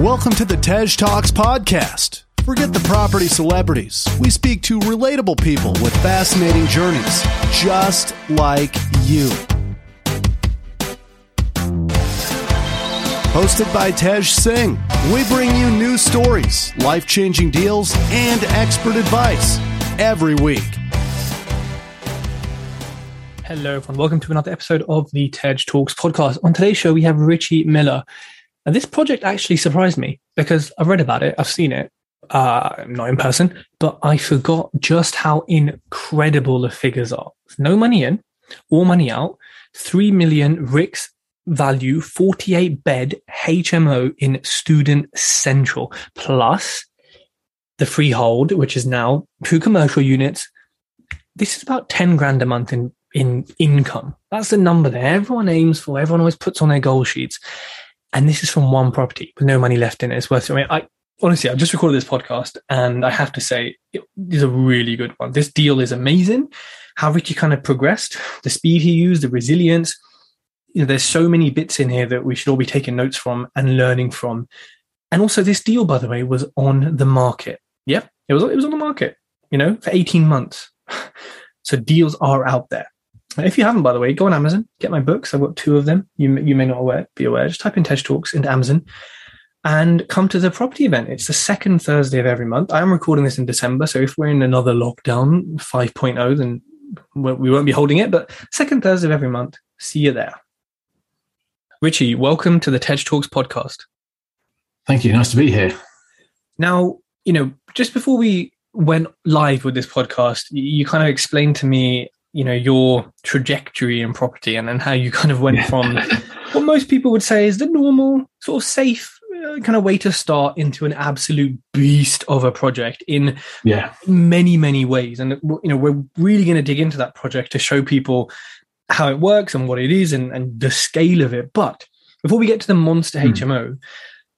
Welcome to the Tej Talks podcast. Forget the property celebrities. We speak to relatable people with fascinating journeys, just like you. Hosted by Tej Singh, we bring you new stories, life changing deals, and expert advice every week. Hello, everyone. Welcome to another episode of the Tej Talks podcast. On today's show, we have Richie Miller. And this project actually surprised me because I've read about it, I've seen it, uh, not in person, but I forgot just how incredible the figures are. No money in, all money out, 3 million RICS value, 48 bed HMO in Student Central, plus the freehold, which is now two commercial units. This is about 10 grand a month in, in income. That's the number that Everyone aims for, everyone always puts on their goal sheets and this is from one property with no money left in it. It's worth. It. I mean, I honestly, I've just recorded this podcast, and I have to say, it is a really good one. This deal is amazing. How Richie kind of progressed, the speed he used, the resilience. You know, there's so many bits in here that we should all be taking notes from and learning from. And also, this deal, by the way, was on the market. Yep, it was. It was on the market. You know, for 18 months. so deals are out there. If you haven't, by the way, go on Amazon, get my books. I've got two of them. You, you may not aware, be aware. Just type in Tej Talks into Amazon and come to the property event. It's the second Thursday of every month. I am recording this in December. So if we're in another lockdown 5.0, then we won't be holding it. But second Thursday of every month, see you there. Richie, welcome to the Tej Talks podcast. Thank you. Nice to be here. Now, you know, just before we went live with this podcast, you kind of explained to me you know your trajectory in property and, and how you kind of went from what most people would say is the normal sort of safe uh, kind of way to start into an absolute beast of a project in yeah. many many ways. And you know we're really going to dig into that project to show people how it works and what it is and, and the scale of it. But before we get to the monster mm. hmo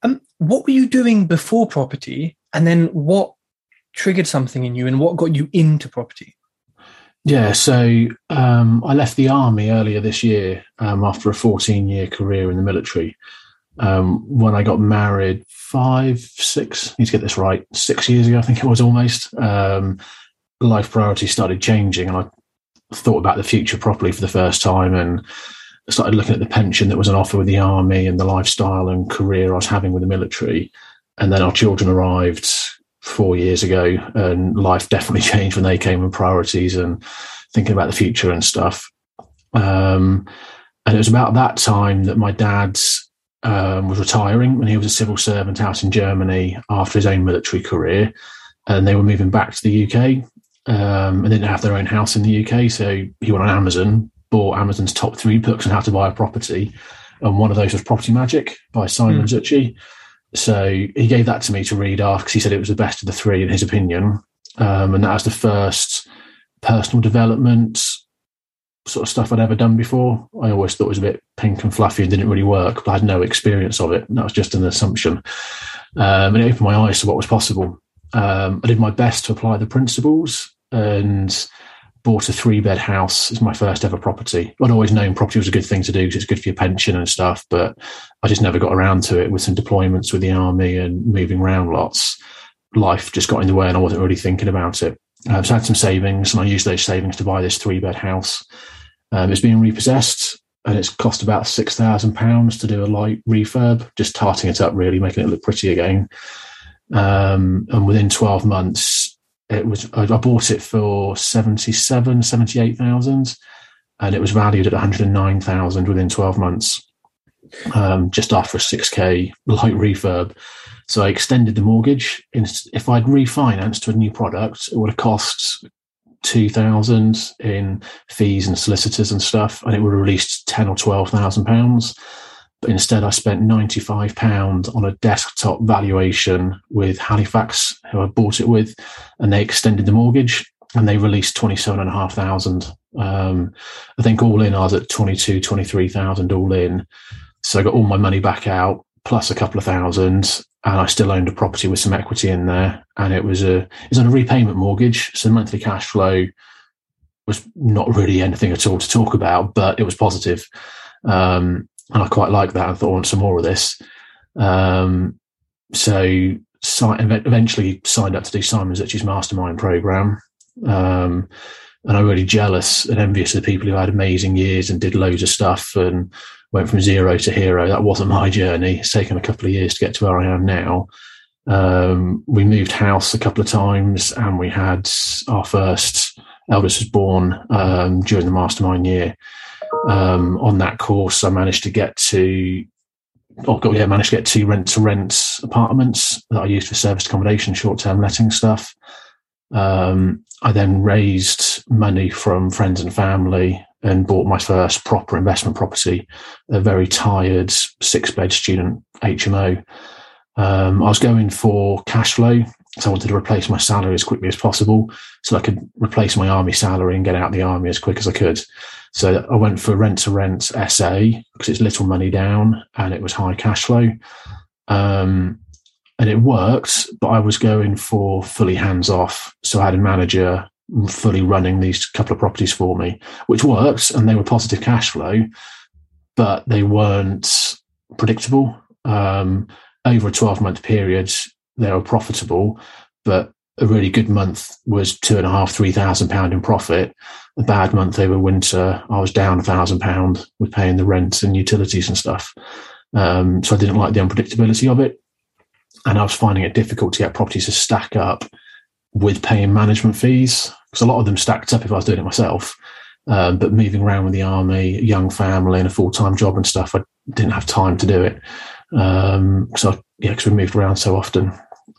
um, what were you doing before property? And then what triggered something in you and what got you into property yeah, so um, I left the army earlier this year um, after a 14 year career in the military. Um, when I got married five, six—I need to get this right, six years ago, I think it was almost, um, life priorities started changing and I thought about the future properly for the first time and started looking at the pension that was on offer with the army and the lifestyle and career I was having with the military. And then our children arrived four years ago, and life definitely changed when they came and priorities and thinking about the future and stuff. Um, and it was about that time that my dad um, was retiring, and he was a civil servant out in Germany after his own military career, and they were moving back to the UK. Um, and didn't have their own house in the UK, so he went on Amazon, bought Amazon's top three books on how to buy a property, and one of those was Property Magic by Simon mm. Zutshi. So he gave that to me to read off because he said it was the best of the three in his opinion. Um, and that was the first personal development sort of stuff I'd ever done before. I always thought it was a bit pink and fluffy and didn't really work, but I had no experience of it. And that was just an assumption. Um, and it opened my eyes to what was possible. Um, I did my best to apply the principles and bought a three bed house It's my first ever property. I'd always known property was a good thing to do because it's good for your pension and stuff, but I just never got around to it with some deployments with the army and moving around lots. Life just got in the way and I wasn't really thinking about it. Um, so I had some savings and I used those savings to buy this three bed house. Um, it's being repossessed and it's cost about £6,000 to do a light refurb, just tarting it up really, making it look pretty again. Um, and within 12 months, it was I bought it for 77, 78,000 and it was valued at 109,000 within 12 months. Um, just after a 6k light refurb. So I extended the mortgage. If I'd refinanced to a new product, it would have cost 2000 in fees and solicitors and stuff, and it would have released 10 or 12,000 pounds. Instead, I spent £95 on a desktop valuation with Halifax, who I bought it with, and they extended the mortgage and they released 27,500. Um, I think all in, I was at 22, 23,000 all in. So I got all my money back out plus a couple of thousand and I still owned a property with some equity in there. And it was a, it was on a repayment mortgage. So the monthly cash flow was not really anything at all to talk about, but it was positive. Um, and I quite like that. I thought I want some more of this. Um, so si- eventually signed up to do Simon Zutshi's mastermind program. Um, and I'm really jealous and envious of the people who had amazing years and did loads of stuff and went from zero to hero. That wasn't my journey. It's taken a couple of years to get to where I am now. Um, we moved house a couple of times and we had our first eldest was born um, during the mastermind year. Um, on that course, I managed to get to, oh God, yeah, managed to get two rent to rent apartments that I used for service accommodation, short term letting stuff. Um, I then raised money from friends and family and bought my first proper investment property, a very tired six bed student HMO. Um, I was going for cash flow. So I wanted to replace my salary as quickly as possible so I could replace my army salary and get out of the army as quick as I could. So I went for rent to rent SA because it's little money down and it was high cash flow. Um, and it worked, but I was going for fully hands off. So I had a manager fully running these couple of properties for me, which worked and they were positive cash flow, but they weren't predictable. Um, over a 12 month period, they were profitable, but a really good month was two and a half, three thousand pound in profit. A bad month over winter, I was down a thousand pound with paying the rent and utilities and stuff. Um, so I didn't like the unpredictability of it and I was finding it difficult to get properties to stack up with paying management fees because a lot of them stacked up if I was doing it myself. Um, but moving around with the army, young family, and a full time job and stuff, I didn't have time to do it. Um, so yeah, because we moved around so often.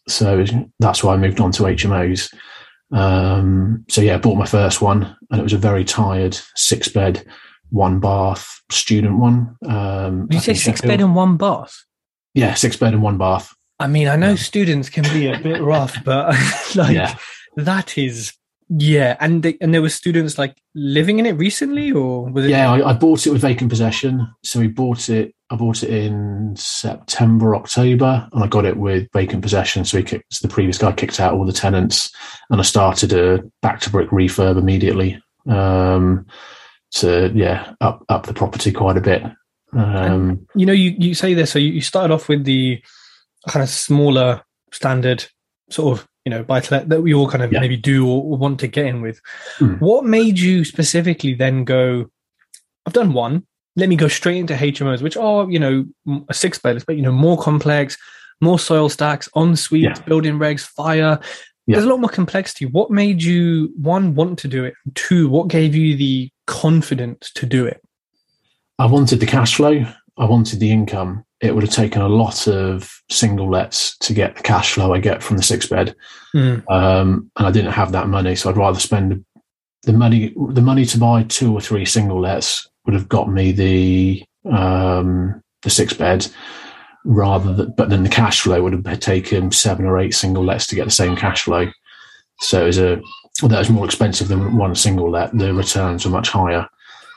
So that's why I moved on to HMOs. Um, so yeah, I bought my first one, and it was a very tired six bed, one bath student one. Um, Did you say six bed and one bath? Yeah, six bed and one bath. I mean, I know students can be a bit rough, but like yeah. that is yeah. And they, and there were students like living in it recently, or was it? Yeah, I, I, bought it with vacant possession. So we bought it. I bought it in September, October, and I got it with vacant possession. So, kicked, so the previous guy kicked out all the tenants, and I started a back to brick refurb immediately. Um, to yeah, up up the property quite a bit. Um, you know, you you say this. So you, you started off with the kind of smaller standard sort of you know buy to let that we all kind of yeah. maybe do or, want to get in with. Mm. What made you specifically then go? I've done one. Let me go straight into HMOs, which are you know a six bed, but you know more complex, more soil stacks, en suite, yeah. building regs, fire. Yeah. There's a lot more complexity. What made you one want to do it? Two, what gave you the confidence to do it? I wanted the cash flow. I wanted the income it would have taken a lot of single lets to get the cash flow I get from the six bed. Mm. Um, and I didn't have that money. So I'd rather spend the money, the money to buy two or three single lets would have got me the, um, the six bed rather than, but then the cash flow would have taken seven or eight single lets to get the same cash flow. So it was a, that was more expensive than one single let. The returns were much higher.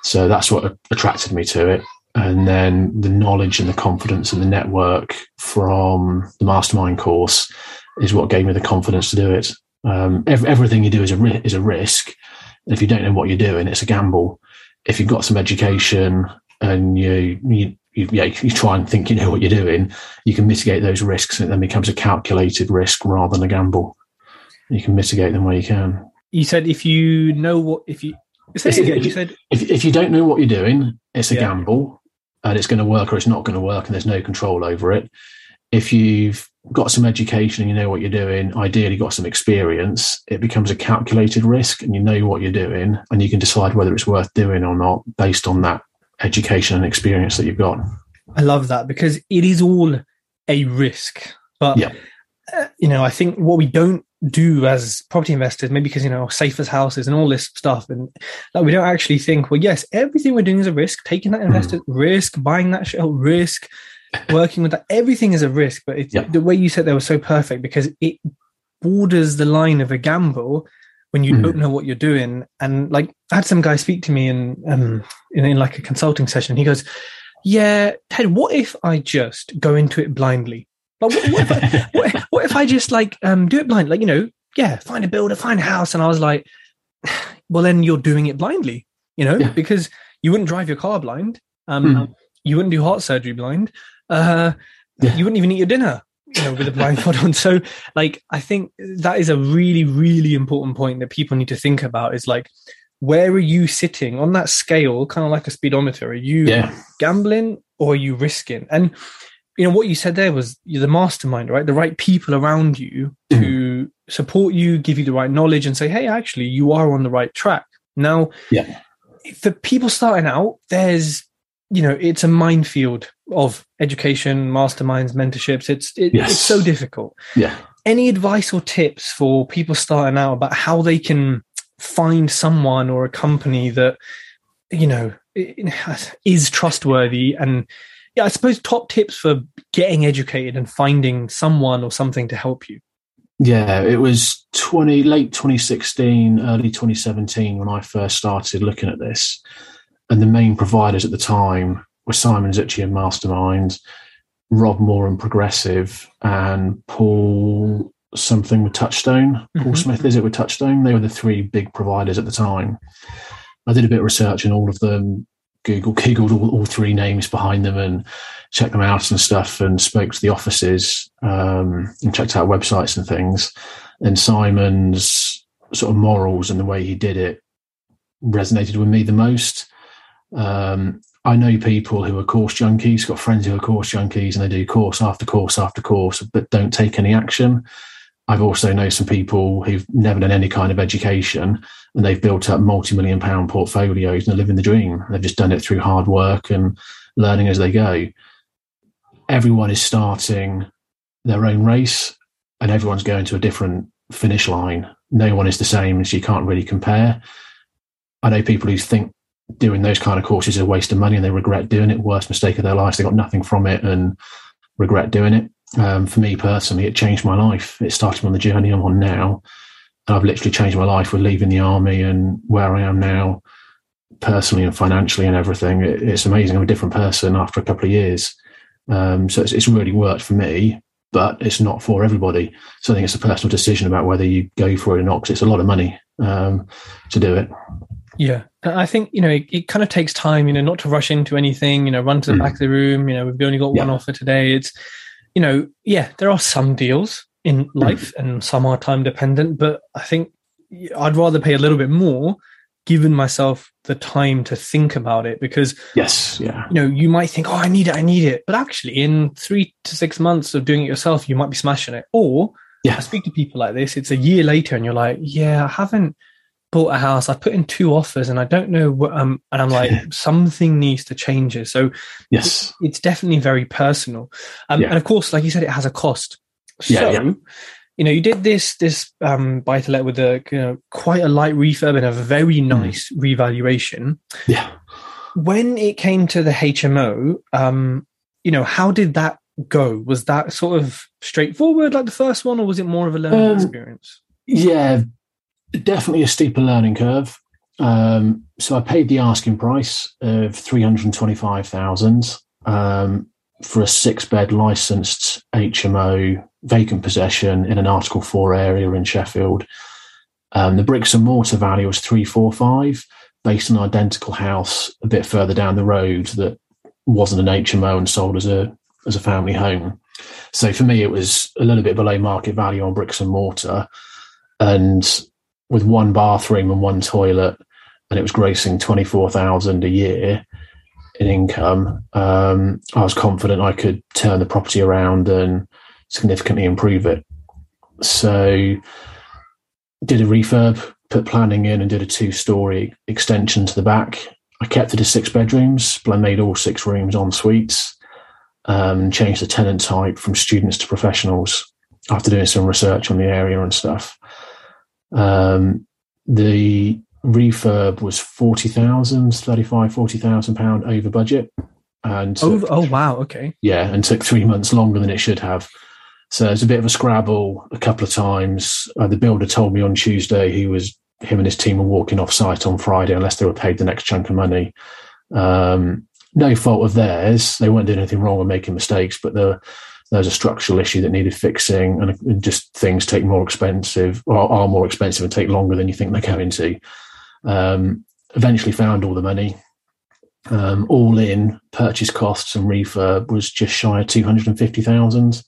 So that's what attracted me to it and then the knowledge and the confidence and the network from the mastermind course is what gave me the confidence to do it. Um, every, everything you do is a ri- is a risk. If you don't know what you're doing, it's a gamble. If you've got some education and you you, you, yeah, you try and think you know what you're doing, you can mitigate those risks, and it then becomes a calculated risk rather than a gamble. You can mitigate them where you can. You said if you know what if you. If, you said if, if you don't know what you're doing, it's a yeah. gamble and it's going to work or it's not going to work and there's no control over it. If you've got some education and you know what you're doing, ideally got some experience, it becomes a calculated risk and you know what you're doing and you can decide whether it's worth doing or not based on that education and experience that you've got. I love that because it is all a risk. But, yeah. uh, you know, I think what we don't do as property investors, maybe because you know safe as houses and all this stuff, and like we don't actually think, well, yes, everything we're doing is a risk. Taking that investor mm. risk, buying that shell risk, working with that, everything is a risk. But yeah. the way you said that was so perfect because it borders the line of a gamble when you mm. don't know what you're doing. And like I had some guy speak to me in um in, in like a consulting session. He goes, "Yeah, Tej, what if I just go into it blindly?" But what, what, if I, what, what, if I just like um, do it blind? Like, you know, yeah, find a builder, find a house. And I was like, well, then you're doing it blindly, you know, yeah. because you wouldn't drive your car blind. Um, mm. You wouldn't do heart surgery blind. Uh, yeah. You wouldn't even eat your dinner you know, with a blindfold on. So, like, I think that is a really, really important point that people need to think about. Is like, where are you sitting on that scale, kind of like a speedometer? Are you Yeah. gambling or are you risking? And you know what you said there was you're the mastermind, right? The right people around you mm-hmm. to support you, give you the right knowledge, and say, "Hey, actually, you are on the right track." Now, Yeah. for people starting out, there's you know it's a minefield of education, masterminds, mentorships. It's it, Yes. it's so difficult. Yeah. Any advice or tips for people starting out about how they can find someone or a company that you know is trustworthy and yeah i suppose top tips for getting educated and finding someone or something to help you Yeah, it was 20 late 2016, early 2017 when I first started looking at this. And the main providers at the time were Simon Zutshi and Mastermind, Rob Moore and Progressive, and Paul something with Touchstone. Paul Mhm. Smith, is it with Touchstone? They were the three big providers at the time. I did a bit of research on all of them, Google, Googled all, all three names behind them and checked them out and stuff and spoke to the offices um, and checked out websites and things. And Simon's sort of morals and the way he did it resonated with me the most. Um, I know people who are course junkies, got friends who are course junkies, and they do course after course after course, but don't take any action. I've also known some people who've never done any kind of education and they've built up multi-million pound portfolios and they're living the dream. They've just done it through hard work and learning as they go. Everyone is starting their own race and everyone's going to a different finish line. No one is the same, so you can't really compare. I know people who think doing those kind of courses is a waste of money and they regret doing it. Worst mistake of their lives. They got nothing from it and regret doing it. Um, for me personally, it changed my life. It started on the journey I'm on now. And I've literally changed my life with leaving the army and where I am now, personally and financially and everything. It, it's amazing. I'm a different person after a couple of years. Um, so it's, it's really worked for me, but it's not for everybody. So I think it's a personal decision about whether you go for it or not, because it's a lot of money um, to do it. yeah i think you know it, it kind of takes time you know not to rush into anything you know run to the Mm. back of the room you know we've only got one offer today it's you know yeah there are some deals in Mm. life and some are time dependent but i think i'd rather pay a little bit more given myself the time to think about it because Yes. Yeah. you know you might think oh i need it i need it but actually in three to six months of doing it yourself you might be smashing it or Yeah. i speak to people like this it's a year later and you're like yeah i haven't bought a house i've put in two offers and i don't know what um and i'm like something needs to change here so Yes. it's definitely very personal um, Yeah. and of course like you said it has a cost so Yeah, yeah. you know you did this this um buy to let with a you know quite a light refurb and a very Hmm. nice revaluation Yeah. when it came to the HMO, um, you know, how did that go? Was that sort of straightforward like the first one, or was it more of a learning Um, experience? Yeah, definitely a steeper learning curve. Um, so I paid the asking price of three hundred twenty-five thousand um, for a six-bed licensed HMO vacant possession in an Article Four area in Sheffield. Um, the bricks and mortar value was three four five, based on an identical house a bit further down the road that wasn't an HMO and sold as a as a family home. So for me, it was a little bit below market value on bricks and mortar and with one bathroom and one toilet, and it was grossing twenty four thousand a year in income. Um, I was confident I could turn the property around and significantly improve it. So, did a refurb, put planning in, and did a two story extension to the back. I kept it as six bedrooms, but I made all six rooms en suites. Um, changed the tenant type from students to professionals after doing some research on the area and stuff. Um, the refurb was 40,000, 35, 40,000 pound over budget. And Oh, took- oh, wow. Okay. yeah, and took three months longer than it should have. So it's a bit of a scrabble a couple of times. Uh, the builder told me on Tuesday he was him and his team were walking off site on Friday unless they were paid the next chunk of money. Um, no fault of theirs; they weren't doing anything wrong or making mistakes, but there, there was a structural issue that needed fixing, and and just things take more expensive or are more expensive and take longer than you think they're going to. Um, eventually, found all the money, um, all in purchase costs and refurb was just shy of 250,000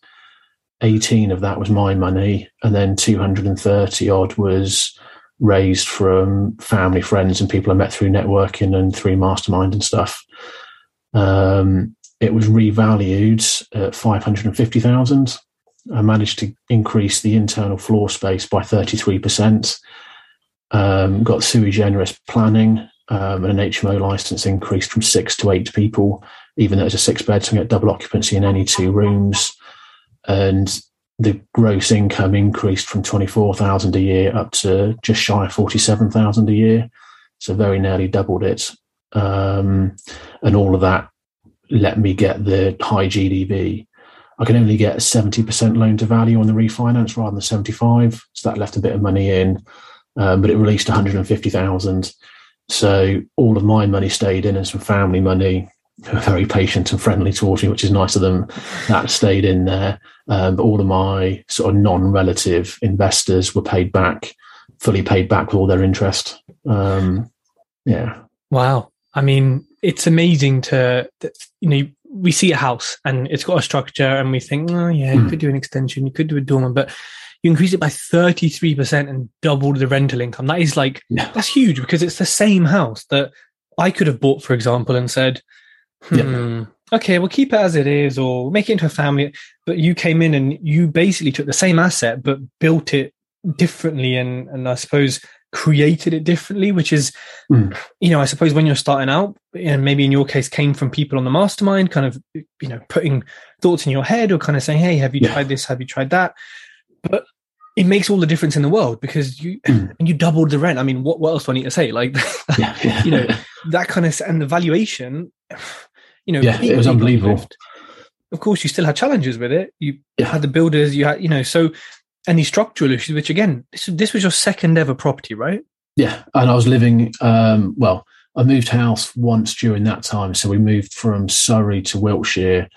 18 of that was my money, and then 230 odd was raised from family, friends, and people I met through networking and through mastermind and stuff. Um, it was revalued at 550,000. I managed to increase the internal floor space by 33%. Um, got sui generis planning um, and an HMO license increased from six to eight people, even though it's a six bed, so we get double occupancy in any two rooms. And the gross income increased from 24,000 a year up to just shy of 47,000 a year. So very nearly doubled it. Um, and all of that let me get the high GDV. I can only get a 70% loan to value on the refinance rather than 75. So that left a bit of money in, um, but it released 150,000. So all of my money stayed in and some family money, very patient and friendly towards me, which is nice of them. That stayed in there. Um, but all of my sort of non-relative investors were paid back, fully paid back with all their interest. Um, yeah. Wow. I mean, it's amazing to, you know, we see a house and it's got a structure and we think, oh yeah, you mm. could do an extension, you could do a dormer, but you increase it by 33% and double the rental income. That is like, that's huge because it's the same house that I could have bought, for example, and said, hmm, yeah. okay, we'll keep it as it is or make it into a family. But you came in and you basically took the same asset, but built it differently and, and I suppose created it differently, which is, mm. you know, I suppose when you're starting out, and maybe in your case came from people on the mastermind, kind of, you know, putting thoughts in your head or kind of saying, hey, have you yeah. tried this? Have you tried that? But it makes all the difference in the world because you mm. and you doubled the rent. I mean, what, what else do I need to say? Like, yeah, yeah. you know, that kind of and the valuation, you know, yeah, it was unbelievable. Of course, you still had challenges with it. You yeah. had the builders, you had, you know, so any structural issues, which again, this, this was your second ever property, right? Yeah. And I was living, um, well, I moved house once during that time. So we moved from Surrey to Wiltshire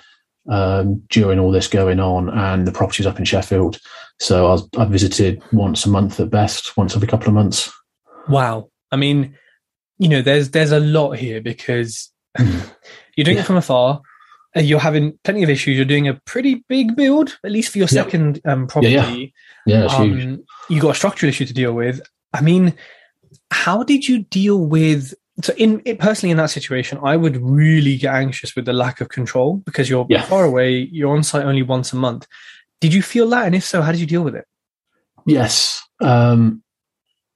um, during all this going on, and the property's up in Sheffield. So I, was, I visited once a month at best, once every couple of months. Wow. I mean, you know, there's there's a lot here because. you're doing yeah. it from afar. Uh, you're having plenty of issues. You're doing a pretty big build, at least for your second um, property. Yeah, yeah. yeah um, you got a structural issue to deal with. I mean, how did you deal with? So, in it, personally, in that situation, I would really get anxious with the lack of control because you're yeah. far away. You're on site only once a month. Did you feel that? And if so, how did you deal with it? Yes. Um,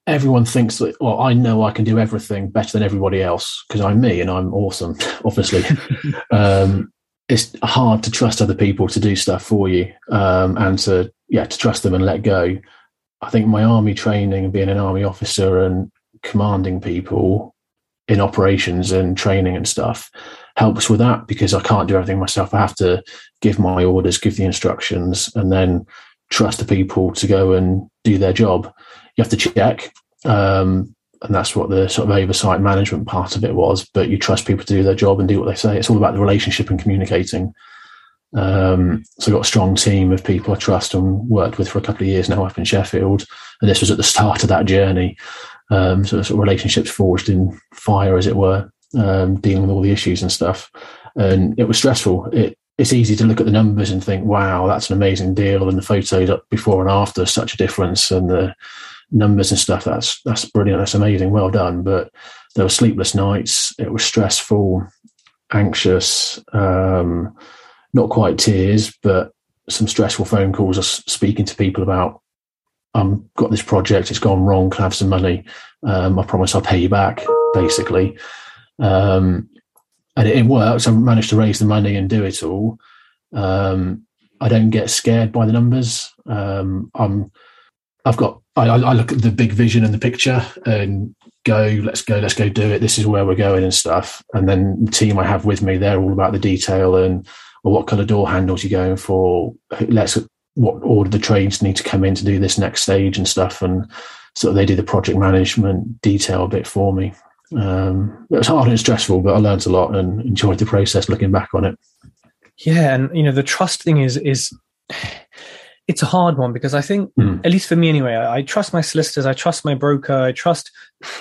everyone thinks that, well, I know I can do everything better than everybody else because I'm me and I'm awesome, obviously. um, it's hard to trust other people to do stuff for you um, and to yeah to trust them and let go. I think my army training and being an army officer and commanding people in operations and training and stuff helps with that because i can't do everything myself. I have to give my orders give the instructions and then trust the people to go and do their job you have to check um, and that's what the sort of oversight management part of it was. But you trust people to do their job and do what they say. It's all about the relationship and communicating. Um, so I've got a strong team of people I trust and worked with for a couple of years now up in Sheffield. And this was at the start of that journey. Um, so sort of relationships forged in fire, as it were, um, dealing with all the issues and stuff. And it was stressful. It, it's easy to look at the numbers and think, wow, that's an amazing deal. And the photos up before and after, such a difference. And the, numbers and stuff. That's that's brilliant. That's amazing. Well done. But there were sleepless nights. It was stressful, anxious, um, not quite tears, but some stressful phone calls. Of speaking to people about, I've got this project. It's gone wrong. Can I have some money? Um, I promise I'll pay you back. Basically, um, and it, it worked. I managed to raise the money and do it all. Um, I don't get scared by the numbers. Um, I'm I've got I, I, look at the big vision and the picture and go, let's go, let's go do it. This is where we're going and stuff. And then the team I have with me, they're all about the detail and well, what color door handles you're going for. Let's what order the trades need to come in to do this next stage and stuff. And so they do the project management detail bit for me. Um, it was hard and stressful, but I learned a lot and enjoyed the process looking back on it. Yeah, and you know the trust thing is is it's a hard one because I think, mm. at least for me anyway, I, I, trust my solicitors, I trust my broker, I trust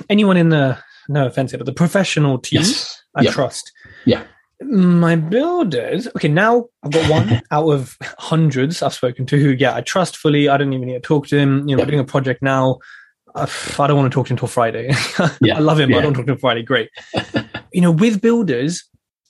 anyone in the no offense, but the professional team. Yes. I yeah. trust. Yeah. My builders, okay, now I've got one out of hundreds I've spoken to who, yeah, I trust fully. I don't even need to talk to him. You know, Yeah. we're doing a project now. I, I don't want to talk to him until Friday. Yeah, I love him, but I don't talk to him Friday. Great. you know, with builders,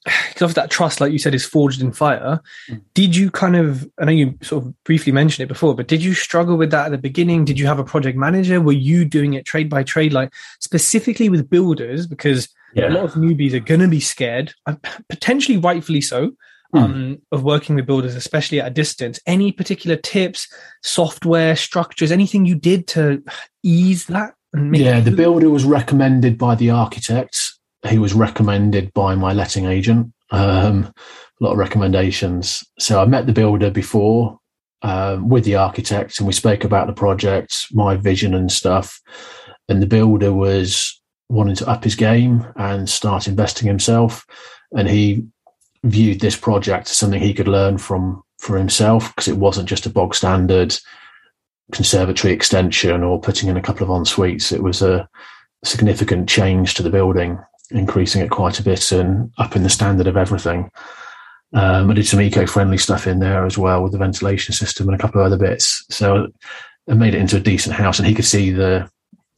because of that trust, like you said, is forged in fire. Mm. Did you kind of, I know you sort of briefly mentioned it before, but did you struggle with that at the beginning? Did you have a project manager? Were you doing it trade by trade, like specifically with builders? Because a lot of newbies are going to be scared, potentially rightfully so, Hmm. um, of working with builders, especially at a distance. Any particular tips, software, structures, anything you did to ease that? Yeah, the builder was recommended by the architect. He was recommended by my letting agent. Um, a lot of recommendations. So I met the builder before um, with the architect, and we spoke about the project, my vision and stuff. And the builder was wanting to up his game and start investing himself. And he viewed this project as something he could learn from for himself because it wasn't just a bog standard conservatory extension or putting in a couple of en suites. It was a significant change to the building, increasing it quite a bit and upping the standard of everything. Um, I did some eco-friendly stuff in there as well with the ventilation system and a couple of other bits. So I made it into a decent house, and he could see the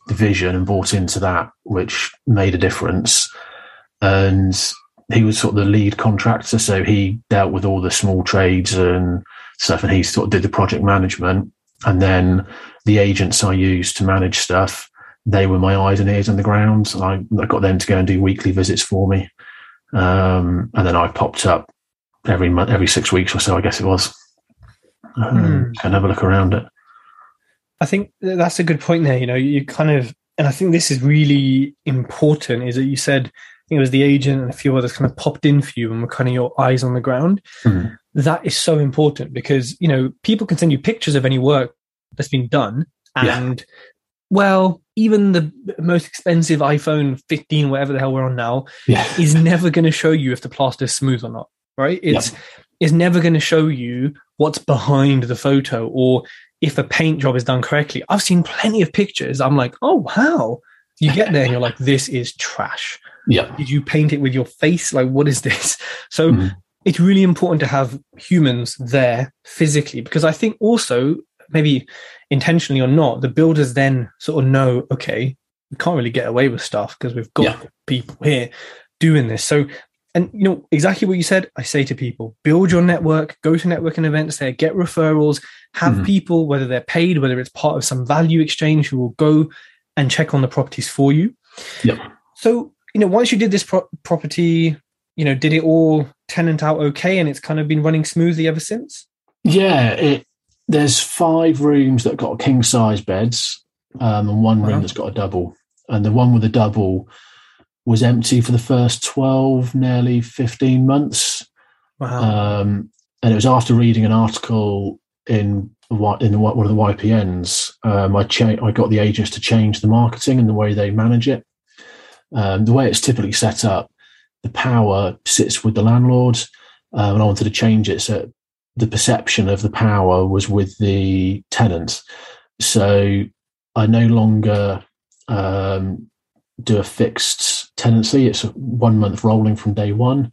the vision and bought into that, which made a difference. And he was sort of the lead contractor, so he dealt with all the small trades and stuff, and he sort of did the project management. And then the agents I used to manage stuff, they were my eyes and ears on the ground. I, I got them to go and do weekly visits for me. Um, and then I popped up every month, every six weeks or so, I guess it was. Um, Hmm. And have a look around it. I think that's a good point there. You know, you kind of, and I think this is really important is that you said, I think it was the agent and a few others kind of popped in for you and were kind of your eyes on the ground. Mhm. That is so important because, you know, people can send you pictures of any work that's been done. Yeah. And, well, even the most expensive iPhone 15, whatever the hell we're on now, Yeah. is never going to show you if the plaster is smooth or not, right? It's it's never going to show you what's behind the photo or if a paint job is done correctly. I've seen plenty of pictures. I'm like, oh wow. You get there and you're like, this is trash. Yeah. Did you paint it with your face? Like, what is this? So Mhm. it's really important to have humans there physically because I think also maybe intentionally or not, the builders then sort of know, okay, we can't really get away with stuff because we've got Yeah. people here doing this. So, and you know exactly what you said. I say to people, build your network, go to networking events there, get referrals, have Mhm. people, whether they're paid, whether it's part of some value exchange, who will go and check on the properties for you. Yep. So, you know, once you did this pro- property, you know, did it all tenant out okay and it's kind of been running smoothly ever since? Yeah, it, there's five rooms that got king size beds, um, and one Wow. room that's got a double. And the one with the double was empty for the first 12, nearly 15 months. Wow. Um, and it was after reading an article in one- in one of the YPNs. Um, I cha- I got the agents to change the marketing and the way they manage it. Um, the way it's typically set up, the power sits with the landlord, um, and I wanted to change it so the perception of the power was with the tenant. So I no longer um, do a fixed tenancy. It's one month rolling from day one.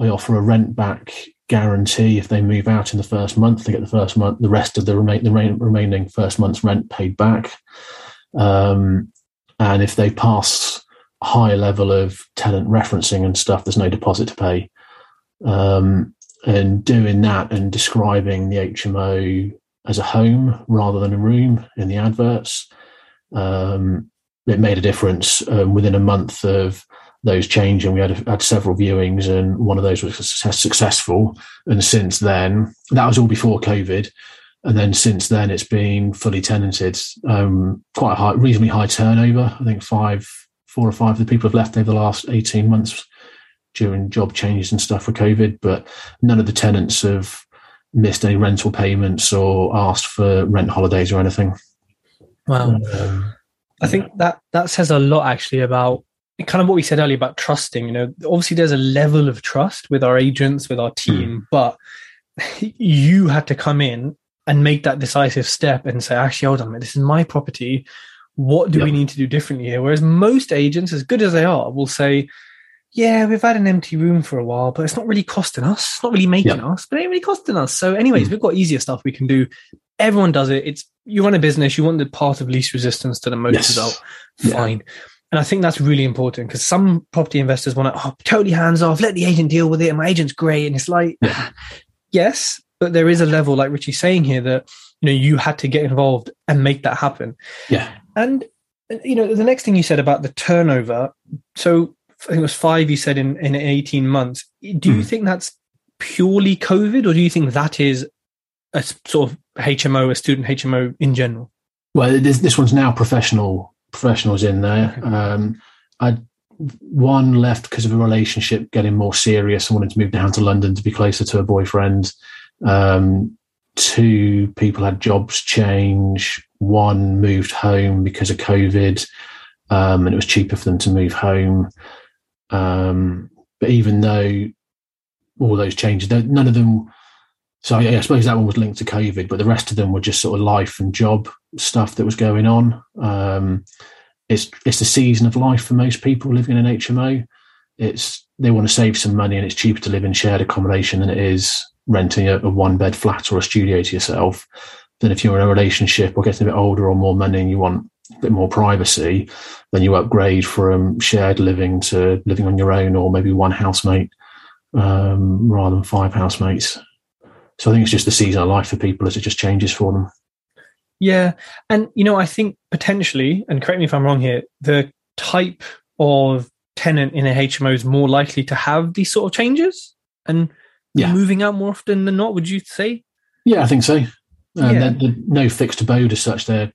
I offer a rent back guarantee if they move out in the first month, they get the first month, the rest of the, remain, the remaining first month's rent paid back. Um, and if they pass high level of tenant referencing and stuff, there's no deposit to pay. Um, and doing that and describing the HMO as a home rather than a room in the adverts, um, it made a difference. Um, within a month of those changing, we had had several viewings, and one of those was success- successful. And since then, that was all before COVID. And then since then, it's been fully tenanted. Um, quite a high, reasonably high turnover. I think five, four or five of the people have left over the last eighteen months during job changes and stuff for COVID. But none of the tenants have missed any rental payments or asked for rent holidays or anything. wow. Um, I think that that says a lot actually about kind of what we said earlier about trusting. You know, obviously there's a level of trust with our agents, with our team, but you had to come in and make that decisive step and say, actually, hold on, a minute, this is my property. What do we need to do differently here? Whereas most agents, as good as they are, will say, yeah, we've had an empty room for a while, but it's not really costing us. It's not really making Yeah. us, but it ain't really costing us. So, anyways, Mm. we've got easier stuff we can do. Everyone does it. It's you run a business, you want the path of least resistance to the most Yes. result. Yeah. Fine. And I think that's really important because some property investors want to, oh, totally hands off, let the agent deal with it. And my agent's great. And it's like, Yeah. yes, but there is a level, like Richie's saying here, that, you know, you had to get involved and make that happen. Yeah. And you know, the next thing you said about the turnover. So I think it was five. You said in in eighteen months. Do you Mhm. think that's purely COVID, or do you think that is a sort of HMO, a student HMO in general? Well, this, this one's now professional professionals in there. Um, I one left because of a relationship getting more serious. and wanted to move down to London to be closer to a boyfriend. Um, two people had jobs change. One moved home because of COVID, um, and it was cheaper for them to move home. Um, but even though all those changes, none of them. So I suppose that one was linked to COVID, but the rest of them were just sort of life and job stuff that was going on. Um, it's it's the season of life for most people living in an HMO. It's they want to save some money, and it's cheaper to live in shared accommodation than it is renting a, a one bed flat or a studio to yourself. Than if you're in a relationship or getting a bit older or more money and you want a bit more privacy, then you upgrade from shared living to living on your own or maybe one housemate um, rather than five housemates. So I think it's just the season of life for people as it just changes for them. Yeah, and you know, I think potentially, and correct me if I'm wrong here, the type of tenant in a HMO is more likely to have these sort of changes and Yeah. moving out more often than not. Would you say? Yeah, I think so. Um, Yeah. they're, they're no fixed abode as such. They're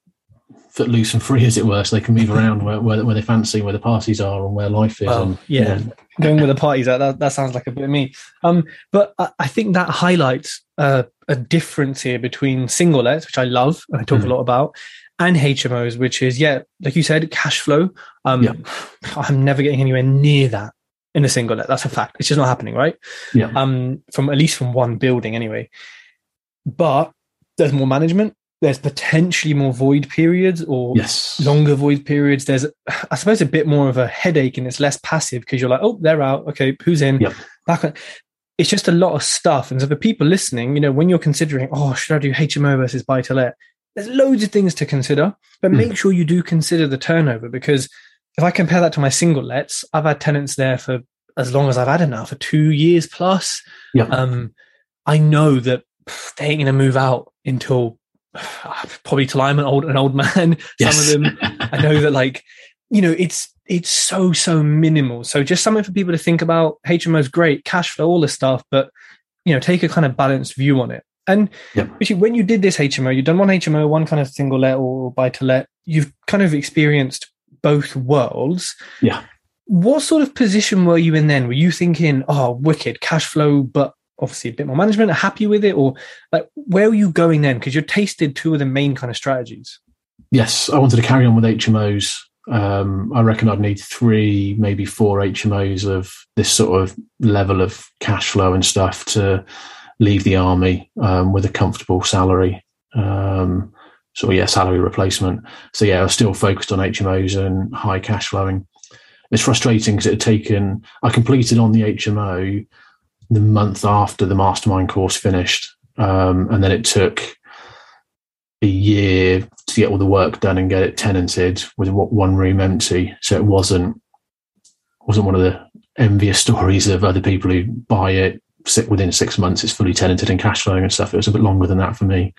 footloose and free, as it were, so they can move around where, where, where they fancy, where the parties are, and where life is. Well, and, yeah. going with the parties that, that that sounds like a bit of me um but i, I think that highlights uh, a difference here between single lets which i love and i talk Mm. a lot about and hmos which is yeah like you said cash flow um Yeah. i'm never getting anywhere near that in a single let that's a fact it's just not happening right Yeah. um from at least from one building anyway but there's more management there's potentially more void periods or Yes. longer void periods. There's, I suppose, a bit more of a headache and it's less passive because you're like, oh, they're out. Okay, who's in? Yep. Back on. It's just a lot of stuff. And so for people listening, you know, when you're considering, oh, should I do HMO versus buy to let? There's loads of things to consider, but Mm. make sure you do consider the turnover because if I compare that to my single lets, I've had tenants there for as long as I've had it now for two years plus. Yeah. Um, I know that they ain't going to move out until probably till I'm an old an old man. Yes. Some of them, I know that like you know it's it's so so minimal. So just something for people to think about. HMO's great, cash flow, all this stuff, but you know take a kind of balanced view on it. And Yep. actually, when you did this HMO, you've done one HMO, one kind of single let or buy to let. You've kind of experienced both worlds. Yeah. What sort of position were you in then? Were you thinking, oh, wicked cash flow, but obviously a bit more management, are happy with it? Or like, where were you going then? Because you tasted two of the main kind of strategies. Yes, I wanted to carry on with HMOs. Um, I reckon I'd need three, maybe four HMOs of this sort of level of cash flow and stuff to leave the army um, with a comfortable salary. Um, so yeah, salary replacement. So yeah, I was still focused on HMOs and high cash flowing. It's frustrating because it had taken. I completed on the HMO the month after the mastermind course finished, um, and then it took a year to get all the work done and get it tenanted with one room empty. So it wasn't wasn't one of the envious stories of other people who buy it sit within six months. It's fully tenanted and cash flowing and stuff. It was a bit longer than that for me.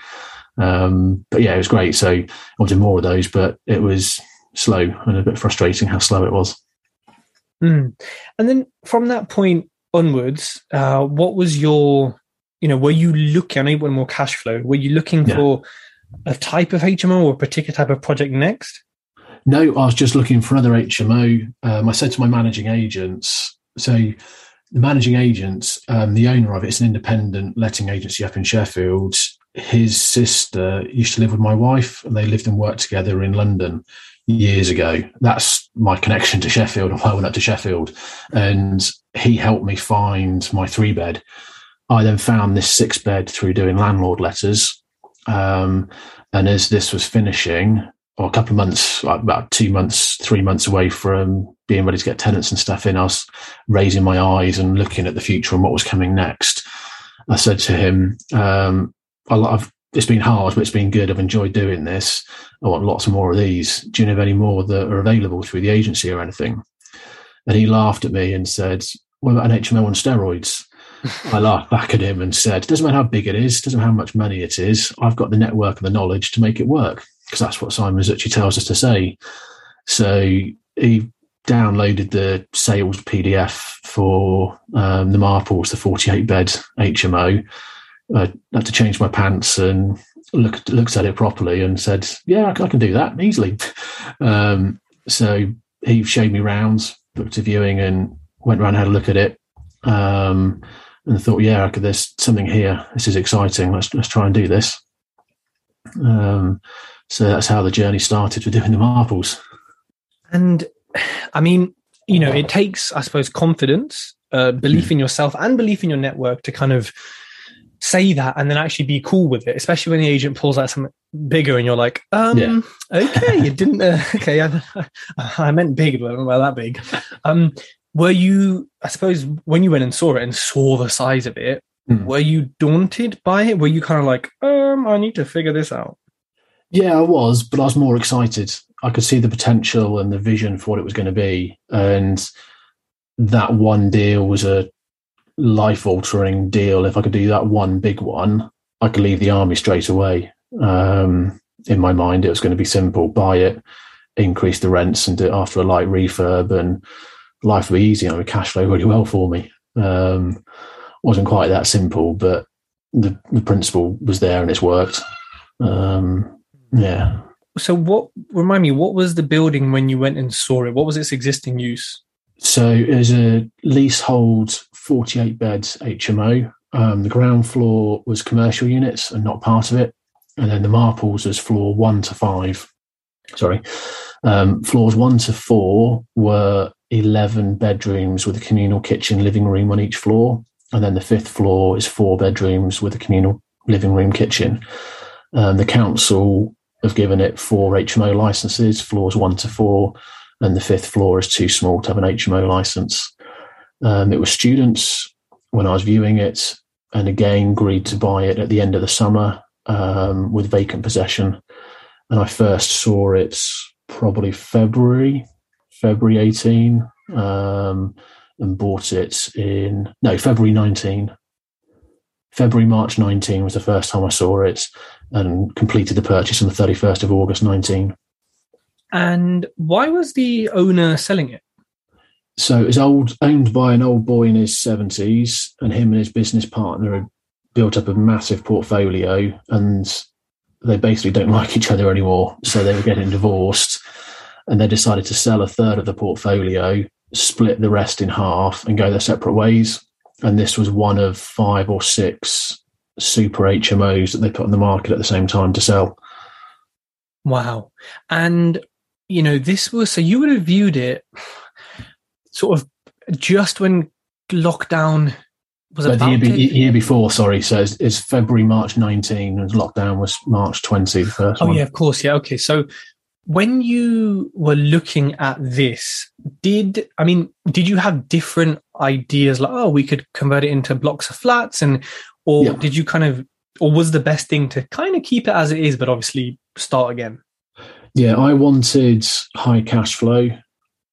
Um, but yeah, it was great. So I'll do more of those, but it was slow and a bit frustrating how slow it was. Mm. And then from that point onwards, uh, what was your, you know, were you looking, I know you wanted more cash flow, were you looking Yeah. for a type of HMO or a particular type of project next? No, I was just looking for another HMO. Um, I said to my managing agents, so the managing agents, um, the owner of it, it's an independent letting agency up in Sheffield. His sister used to live with my wife, and they lived and worked together in London years ago. That's my connection to Sheffield, and why I went up to Sheffield. And he helped me find my three bed. I then found this six bed through doing landlord letters. Um, and as this was finishing, or a couple of months, about two months, three months away from being ready to get tenants and stuff in, I was raising my eyes and looking at the future and what was coming next. I said to him, um, it's been hard, but it's been good. I've enjoyed doing this. I want lots more of these. Do you know of any more that are available through the agency or anything? And he laughed at me and said, What about an HMO on steroids? I laughed back at him and said, Doesn't matter how big it is, doesn't matter how much money it is, I've got the network and the knowledge to make it work. Because that's what Simon Zutshi tells us to say. So he downloaded the sales PDF for um, the Marples, the 48 bed HMO. I had to change my pants and looked looked at it properly and said, "Yeah, I, can do that easily." Um, so he showed me rounds, booked a viewing, and went around and had a look at it. Um, and thought, yeah, okay, there's something here. This is exciting. Let's let's try and do this. Um, so that's how the journey started for doing the Marples. And I mean, you know, it takes, I suppose, confidence, uh, belief in yourself, and belief in your network to kind of say that and then actually be cool with it, especially when the agent pulls out something bigger and you're like, um, yeah. okay, you didn't, uh, okay, I, I, meant big, but well, that big. Um, were you, I suppose, when you went and saw it and saw the size of it, mm. were you daunted by it? Were you kind of like, um, I need to figure this out? Yeah, I was, but I was more excited. I could see the potential and the vision for what it was going to be. And that one deal was a life altering deal. If I could do that one big one, I could leave the army straight away. Um, in my mind, it was going to be simple buy it, increase the rents, and do it after a light refurb, and life would be easy. I would cash flow really well for me. Um, wasn't quite that simple, but the, the principle was there and it's worked. Um, yeah. So, what remind me? What was the building when you went and saw it? What was its existing use? So, it was a leasehold 48 beds HMO. Um, the ground floor was commercial units and not part of it. And then the Marples was floor one to five. Sorry. Um, floors one to four were 11 bedrooms with a communal kitchen, living room on each floor. And then the fifth floor is four bedrooms with a communal living room kitchen. Um, the council have given it four HMO licenses, floors one to four, and the fifth floor is too small to have an HMO license. Um, it was students when I was viewing it, and again agreed to buy it at the end of the summer um, with vacant possession. And I first saw it probably February, February 18, um, and bought it in no February 19. February, March 19 was the first time I saw it and completed the purchase on the 31st of August 19. And why was the owner selling it? So it was old, owned by an old boy in his 70s, and him and his business partner had built up a massive portfolio, and they basically don't like each other anymore. So they were getting divorced, and they decided to sell a third of the portfolio, split the rest in half, and go their separate ways. And this was one of five or six super HMOs that they put on the market at the same time to sell. Wow. And, you know, this was so you would have viewed it sort of just when lockdown was about the year, be, year, before, sorry. So it's, it's, February, March 19, and lockdown was March 20, the first Oh, one. yeah, of course. Yeah. Okay. So when you were looking at this, did, I mean, did you have different ideas like, oh, we could convert it into blocks of flats and or yeah. did you kind of or was the best thing to kind of keep it as it is but obviously start again yeah i wanted high cash flow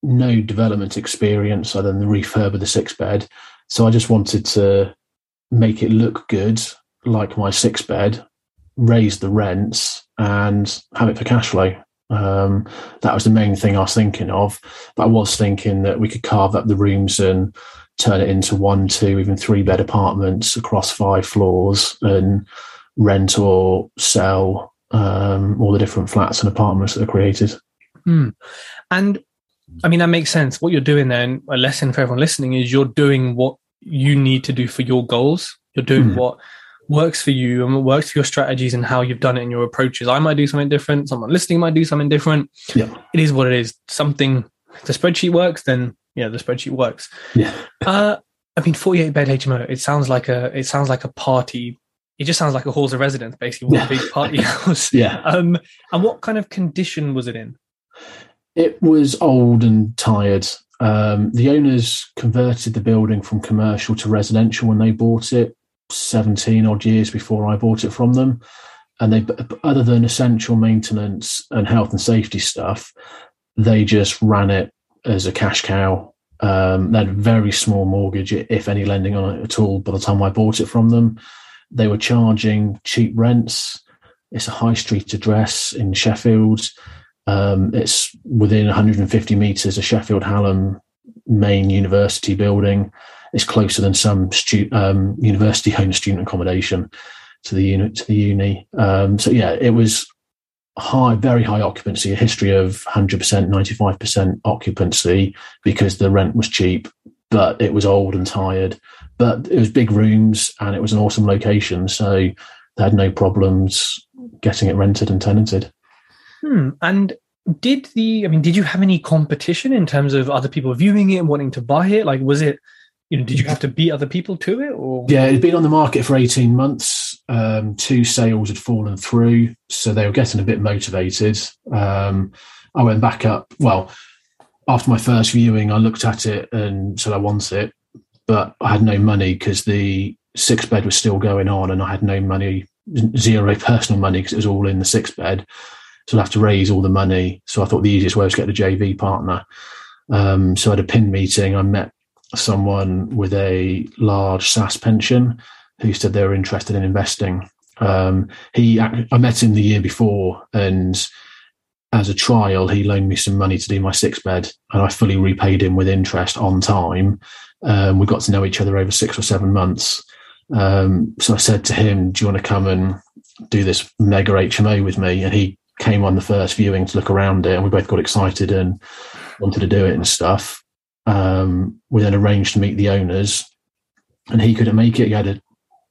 no development experience other than the refurb of the six bed so i just wanted to make it look good like my six bed raise the rents and have it for cash flow um, that was the main thing I was thinking of. But I was thinking that we could carve up the rooms and turn it into one, two, even three bed apartments across five floors and rent or sell um, all the different flats and apartments that are created. Mm. And I mean, that makes sense. What you're doing then, a lesson for everyone listening is you're doing what you need to do for your goals. You're doing mm. what works for you and what works for your strategies and how you've done it in your approaches. I might do something different. Someone listening might do something different. Yeah. It is what it is. Something, the spreadsheet works, then you know the spreadsheet works. Yeah. uh, I mean, 48 bed HMO. It sounds like a it sounds like a party it just sounds like a halls of residence, basically one big party house. Yeah. Um, and what kind of condition was it in? It was old and tired. Um, the owners converted the building from commercial to residential when they bought it 17 odd years before I bought it from them. And they, other than essential maintenance and health and safety stuff, they just ran it as a cash cow. Um, they had a very small mortgage, if any lending on it at all, by the time I bought it from them. They were charging cheap rents. It's a high street address in Sheffield. Um, it's within 150 metres of Sheffield Hallam main university building. It's closer than some stu- um, university home student accommodation to the unit to the uni. Um, so yeah, it was high, very high occupancy, a history of 100%, 95% occupancy because the rent was cheap, but it was old and tired. But it was big rooms and it was an awesome location. So they had no problems getting it rented and tenanted. Hmm. And did the, I mean, did you have any competition in terms of other people viewing it and wanting to buy it? Like, was it, you know, did you have to beat other people to it or? Yeah, it had been on the market for 18 months. Um, two sales had fallen through, so they were getting a bit motivated. Um, I went back up. Well, after my first viewing, I looked at it and said I want it, but I had no money because the six bed was still going on, and I had no money, zero personal money because it was all in the six bed. So I'd have to raise all the money. So I thought the easiest way was to get a JV partner. Um, so I had a PIN meeting. I met someone with a large SSAS pension who said they were interested in investing. Um, he, I met him the year before, and as a trial, he loaned me some money to do my six bed, and I fully repaid him with interest on time. Um, we got to know each other over six or seven months. Um, so I said to him, "Do you want to come and do this mega HMO with me?" And he came on the first viewing to look around it, and we both got excited and wanted to do it and stuff. Um, we then arranged to meet the owners, and he couldn't make it. He had a,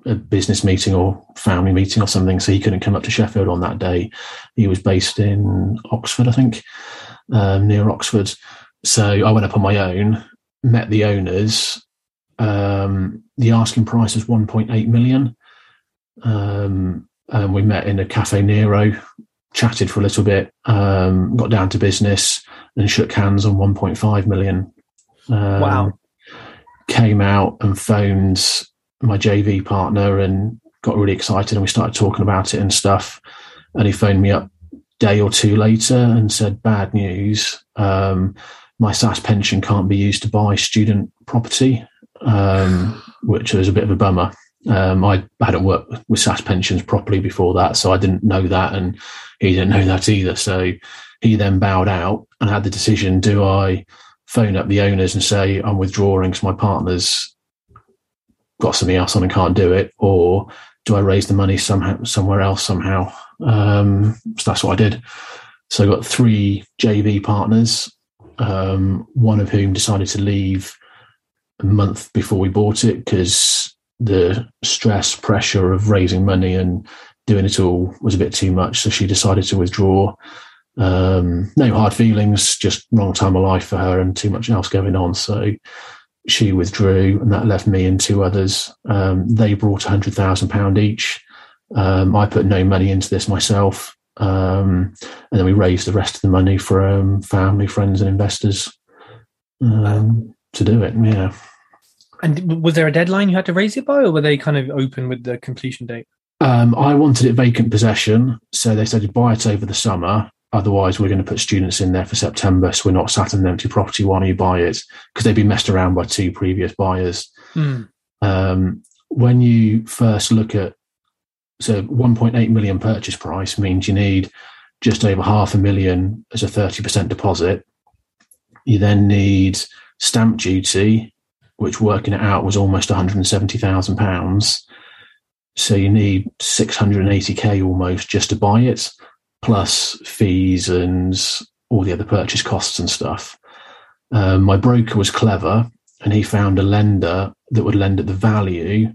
a, business meeting or family meeting or something, so he couldn't come up to Sheffield on that day. He was based in Oxford, I think, um, near Oxford. So I went up on my own, met the owners. Um, the asking price was 1.8 million. Um, and we met in a Caffè Nero, chatted for a little bit, um, got down to business, and shook hands on 1.5 million. Um, wow. Came out and phoned my JV partner and got really excited and we started talking about it and stuff. And he phoned me up day or two later and said, bad news. Um, my SSAS pension can't be used to buy student property, um, which was a bit of a bummer. Um, I hadn't worked with SSAS pensions properly before that, so I didn't know that, and he didn't know that either. So he then bowed out and had the decision: do I phone up the owners and say I'm withdrawing because my partner's got something else on and can't do it, or do I raise the money somehow somewhere else somehow? Um, so that's what I did. So I got three JV partners, um, one of whom decided to leave a month before we bought it because the stress pressure of raising money and doing it all was a bit too much. So she decided to withdraw. Um, no hard feelings, just wrong time of life for her and too much else going on. So she withdrew, and that left me and two others. Um, they brought a hundred thousand pound each. Um, I put no money into this myself, um, and then we raised the rest of the money from family, friends, and investors um, to do it. Yeah. And was there a deadline you had to raise it by, or were they kind of open with the completion date? Um, I wanted it vacant possession, so they said to buy it over the summer. Otherwise, we're going to put students in there for September, so we're not sat in an empty property while you buy it because they've been messed around by two previous buyers. Mm. Um, when you first look at so 1.8 million purchase price means you need just over half a million as a 30% deposit. You then need stamp duty, which working it out was almost 170,000 pounds. So you need 680k almost just to buy it plus fees and all the other purchase costs and stuff. Um, my broker was clever and he found a lender that would lend at the value,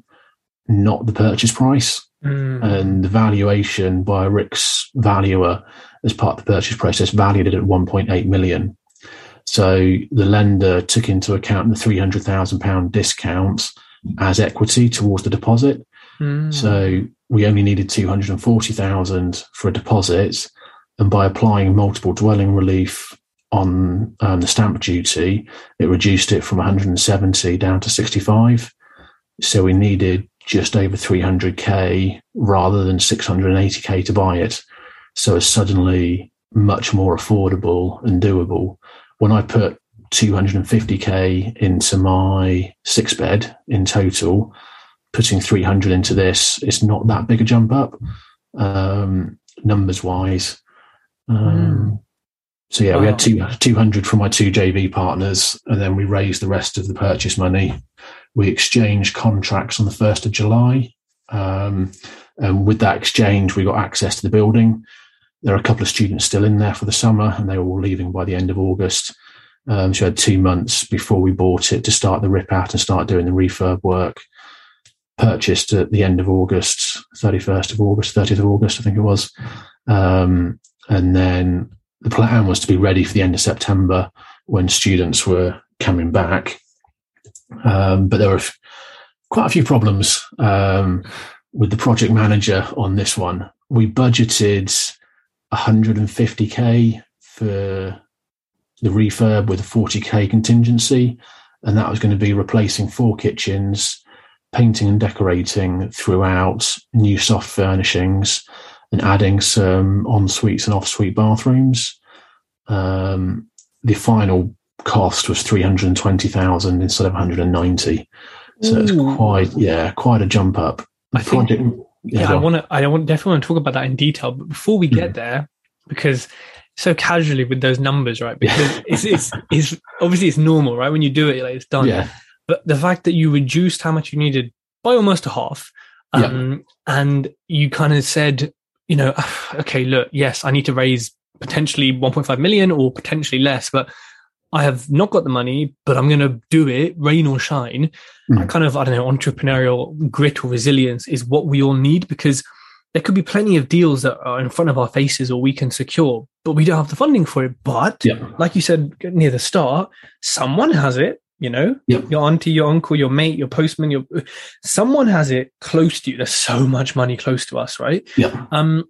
not the purchase price. Mm. And the valuation by RICS valuer as part of the purchase process valued it at 1.8 million. So the lender took into account the £300,000 discount as equity towards the deposit. Mm. So we only needed 240,000 for a deposit. And by applying multiple dwelling relief on um, the stamp duty, it reduced it from 170 down to 65. So we needed just over 300k rather than 680k to buy it. So it's suddenly much more affordable and doable. When I put 250k into my six bed in total, putting 300 into this, it's not that big a jump up um, numbers wise. Um, mm. So yeah, wow. we had two, 200 from my two JV partners, and then we raised the rest of the purchase money. We exchanged contracts on the 1st of July. Um, and with that exchange, we got access to the building. There are a couple of students still in there for the summer, and they were all leaving by the end of August. Um, so we had two months before we bought it to start the rip out and start doing the refurb work. Purchased at the end of August, 31st of August, 30th of August, I think it was. Um, and then the plan was to be ready for the end of September when students were coming back. Um, but there were quite a few problems um, with the project manager on this one. We budgeted 150k for the refurb with a 40k contingency, and that was going to be replacing four kitchens, painting and decorating throughout, new soft furnishings, and adding some en suites and off suite bathrooms. Um, the final cost was 320,000 instead of 190. So Ooh. it's quite, yeah, quite a jump up. I think, project, yeah, yeah I want to, I want definitely want to talk about that in detail. But before we get mm. there, because so casually with those numbers, right? Because it's, it's, it's obviously it's normal, right? When you do it, like it's done. Yeah. But the fact that you reduced how much you needed by almost a half, um, yeah. and you kind of said, you know, okay, look, yes, I need to raise potentially 1.5 million or potentially less, but I have not got the money, but I'm going to do it, rain or shine. Mm. That kind of, I don't know, entrepreneurial grit or resilience is what we all need because there could be plenty of deals that are in front of our faces or we can secure, but we don't have the funding for it. But yeah. like you said near the start, someone has it. You know, your auntie, your uncle, your mate, your postman, your someone has it close to you. There's so much money close to us, right? Yeah. Um,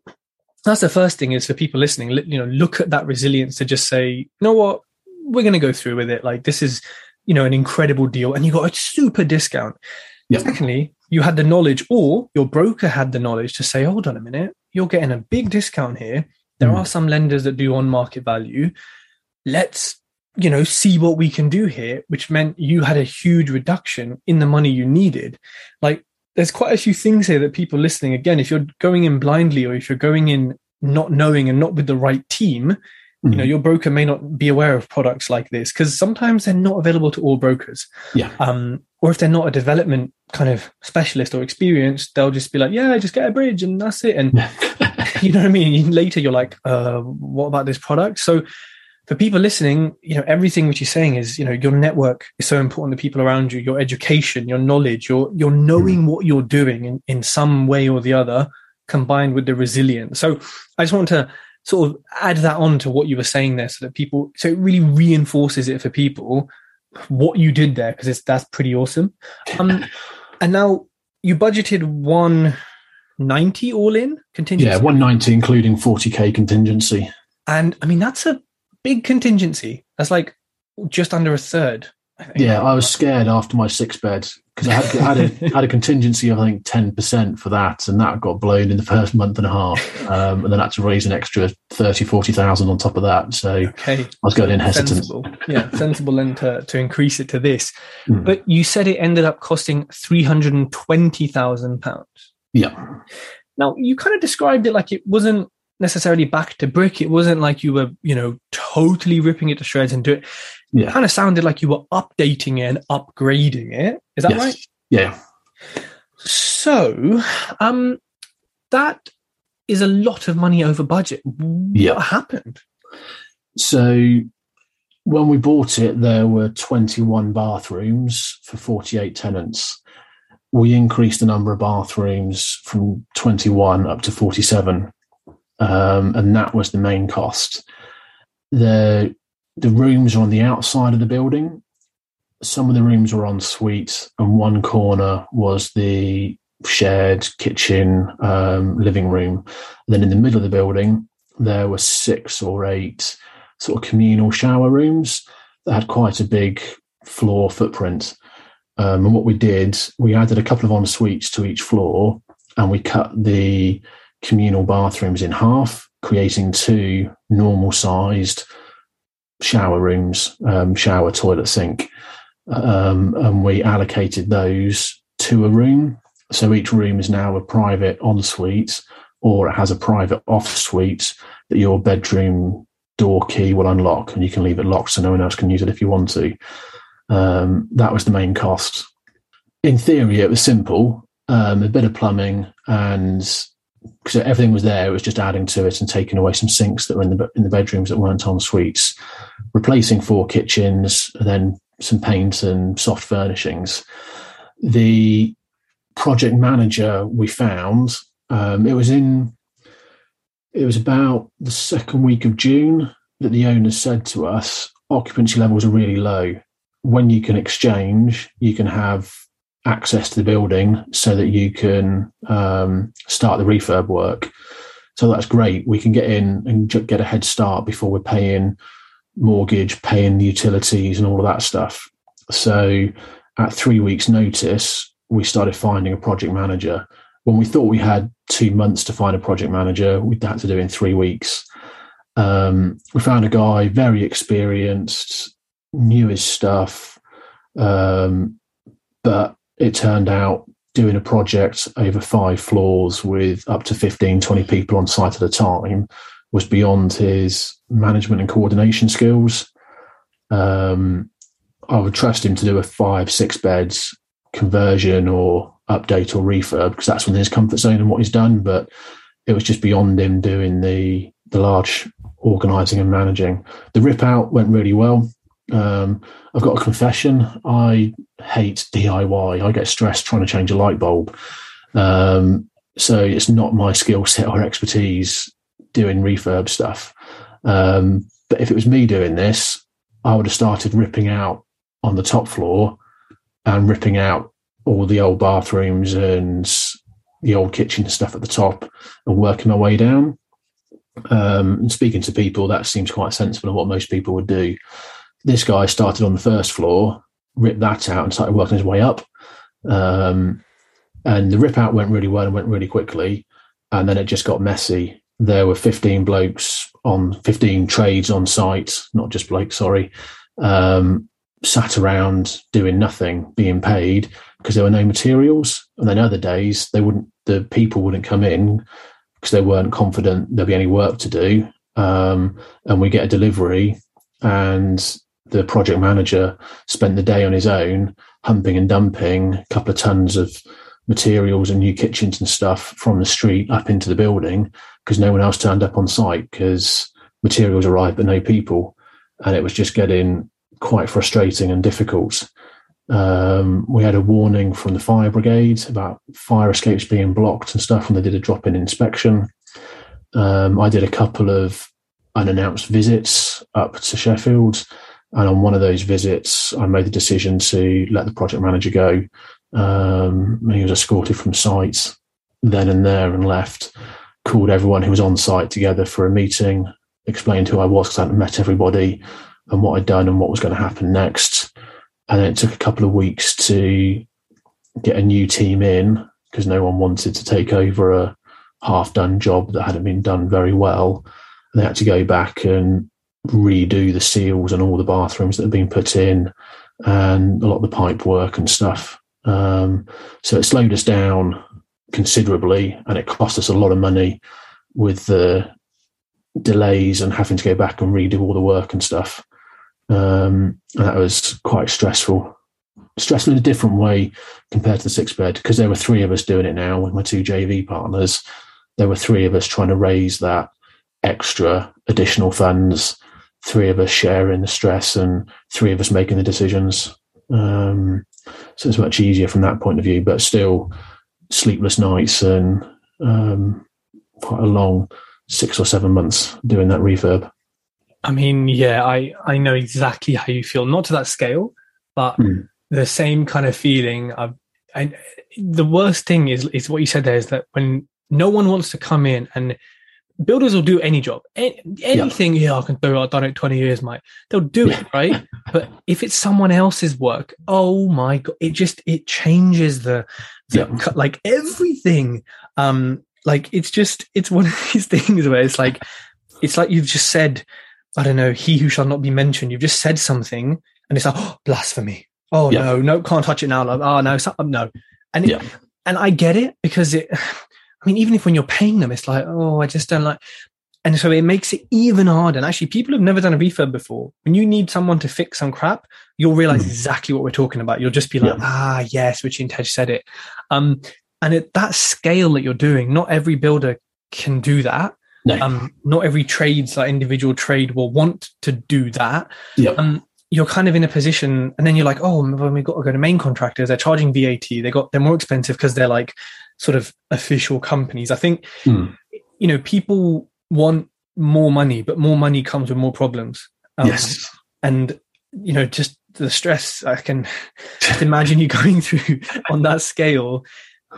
that's the first thing is for people listening. You know, look at that resilience to just say, you know what, we're going to go through with it. Like this is, you know, an incredible deal, and you got a super discount. Yeah. Secondly, you had the knowledge or your broker had the knowledge to say, hold on a minute, you're getting a big discount here. There mm. are some lenders that do on market value. Let's, you know, see what we can do here, which meant you had a huge reduction in the money you needed. Like there's quite a few things here that people listening, again, if you're going in blindly or if you're going in not knowing and not with the right team, you know mm-hmm. your broker may not be aware of products like this because sometimes they're not available to all brokers. Yeah. Um or if they're not a development kind of specialist or experienced they'll just be like yeah just get a bridge and that's it. And you know what i mean? Later you're like uh what about this product? So for people listening you know everything which you're saying is you know your network is so important to people around you your education your knowledge your you're knowing mm. what you're doing in, in some way or the other combined with the resilience. So i just want to sort of add that on to what you were saying there so that people so it really reinforces it for people what you did there because that's pretty awesome. Um and now you budgeted 190 all in contingency? Yeah 190 including 40k contingency. And i mean that's a big contingency. That's like just under a third I yeah i was scared after my six bed because I had, had, a, had a contingency of I think ten percent for that, and that got blown in the first month and a half, um, and then I had to raise an extra 30, 40,000 on top of that. So okay. I was going in hesitant. Sensible. Yeah, sensible then to, to increase it to this. Mm. But you said it ended up costing three hundred and twenty thousand pounds. Yeah. Now you kind of described it like it wasn't necessarily back to brick. It wasn't like you were, you know, totally ripping it to shreds and do it. Yeah. Kind of sounded like you were updating it and upgrading it. Is that yes. right? Yeah. So, um, that is a lot of money over budget. Yeah. What happened? So, when we bought it, there were 21 bathrooms for 48 tenants. We increased the number of bathrooms from 21 up to 47 um, and that was the main cost. The the rooms are on the outside of the building. Some of the rooms were en suite, and one corner was the shared kitchen, um, living room. And then in the middle of the building, there were six or eight sort of communal shower rooms that had quite a big floor footprint. Um, and what we did, we added a couple of en suites to each floor and we cut the communal bathrooms in half, creating two normal sized shower rooms, um, shower, toilet, sink. Um, and we allocated those to a room. So each room is now a private ensuite or it has a private off suite that your bedroom door key will unlock and you can leave it locked so no one else can use it if you want to. Um, that was the main cost. In theory, it was simple, um, a bit of plumbing and because everything was there, it was just adding to it and taking away some sinks that were in the in the bedrooms that weren't en suites, replacing four kitchens, and then some paint and soft furnishings. The project manager we found, um, it was in, it was about the second week of June that the owners said to us, occupancy levels are really low. When you can exchange, you can have access to the building so that you can um, start the refurb work. So that's great. We can get in and get a head start before we're paying mortgage, paying the utilities, and all of that stuff. So at three weeks' notice, we started finding a project manager. When we thought we had two months to find a project manager, we had to do it in three weeks. Um, we found a guy very experienced, knew his stuff, um, but it turned out doing a project over five floors with up to 15, 20 people on site at a time was beyond his management and coordination skills. Um, I would trust him to do a five, six beds conversion or update or refurb because that's within his comfort zone and what he's done. But it was just beyond him doing the the large organising and managing. The rip out went really well. Um, I've got a confession. I hate DIY. I get stressed trying to change a light bulb. Um, so it's not my skill set or expertise doing refurb stuff. Um, but if it was me doing this, I would have started ripping out on the top floor and ripping out all the old bathrooms and the old kitchen stuff at the top and working my way down. Um, and speaking to people, that seems quite sensible and what most people would do this guy started on the first floor, ripped that out, and started working his way up. Um, and the rip out went really well and went really quickly. And then it just got messy. There were 15 blokes on 15 trades on site, not just blokes, sorry, um, sat around doing nothing, being paid because there were no materials. And then other days, they wouldn't, the people wouldn't come in because they weren't confident there'd be any work to do. Um, and we get a delivery and the project manager spent the day on his own, humping and dumping a couple of tons of materials and new kitchens and stuff from the street up into the building because no one else turned up on site because materials arrived but no people. And it was just getting quite frustrating and difficult. Um, we had a warning from the fire brigade about fire escapes being blocked and stuff when they did a drop in inspection. Um, I did a couple of unannounced visits up to Sheffield and on one of those visits, I made the decision to let the project manager go. Um, he was escorted from site then and there and left. Called everyone who was on site together for a meeting, explained who I was because I hadn't met everybody and what I'd done and what was going to happen next. And then it took a couple of weeks to get a new team in because no one wanted to take over a half done job that hadn't been done very well. And they had to go back and redo the seals and all the bathrooms that have been put in and a lot of the pipe work and stuff. Um, so it slowed us down considerably and it cost us a lot of money with the delays and having to go back and redo all the work and stuff. Um, and that was quite stressful. Stressful in a different way compared to the six bed because there were three of us doing it now with my two JV partners. There were three of us trying to raise that extra additional funds three of us sharing the stress and three of us making the decisions. Um, so it's much easier from that point of view, but still sleepless nights and um, quite a long six or seven months doing that refurb. I mean, yeah, I, I know exactly how you feel, not to that scale, but mm. the same kind of feeling. And the worst thing is is what you said there is that when no one wants to come in and builders will do any job. Anything yeah, yeah i can do i've done it 20 years mate. They'll do it right? But if it's someone else's work oh my god it just it changes the, the yeah. like everything. Um like it's just it's one of these things where it's like it's like you've just said i don't know he who shall not be mentioned. You've just said something and it's like oh, blasphemy. Oh yeah. no no can't touch it now like, oh no so, no. And it, and i get it because it I mean, even if when you're paying them, it's like, oh, I just don't like. And so it makes it even harder. And actually, people have never done a refurb before. When you need someone to fix some crap, you'll realize mm. exactly what we're talking about. You'll just be like, yeah. ah, yes, Richie and Tej said it. Um, and at that scale that you're doing, not every builder can do that. No. Um, not every trades, like individual trade, will want to do that. Yeah. Um, you're kind of in a position, and then you're like, oh, when we've got to go to main contractors, they're charging VAT. They got they're more expensive because they're like sort of official companies. I think, mm. you know, people want more money, but more money comes with more problems. Um, yes. And, you know, just the stress I can just imagine you going through on that scale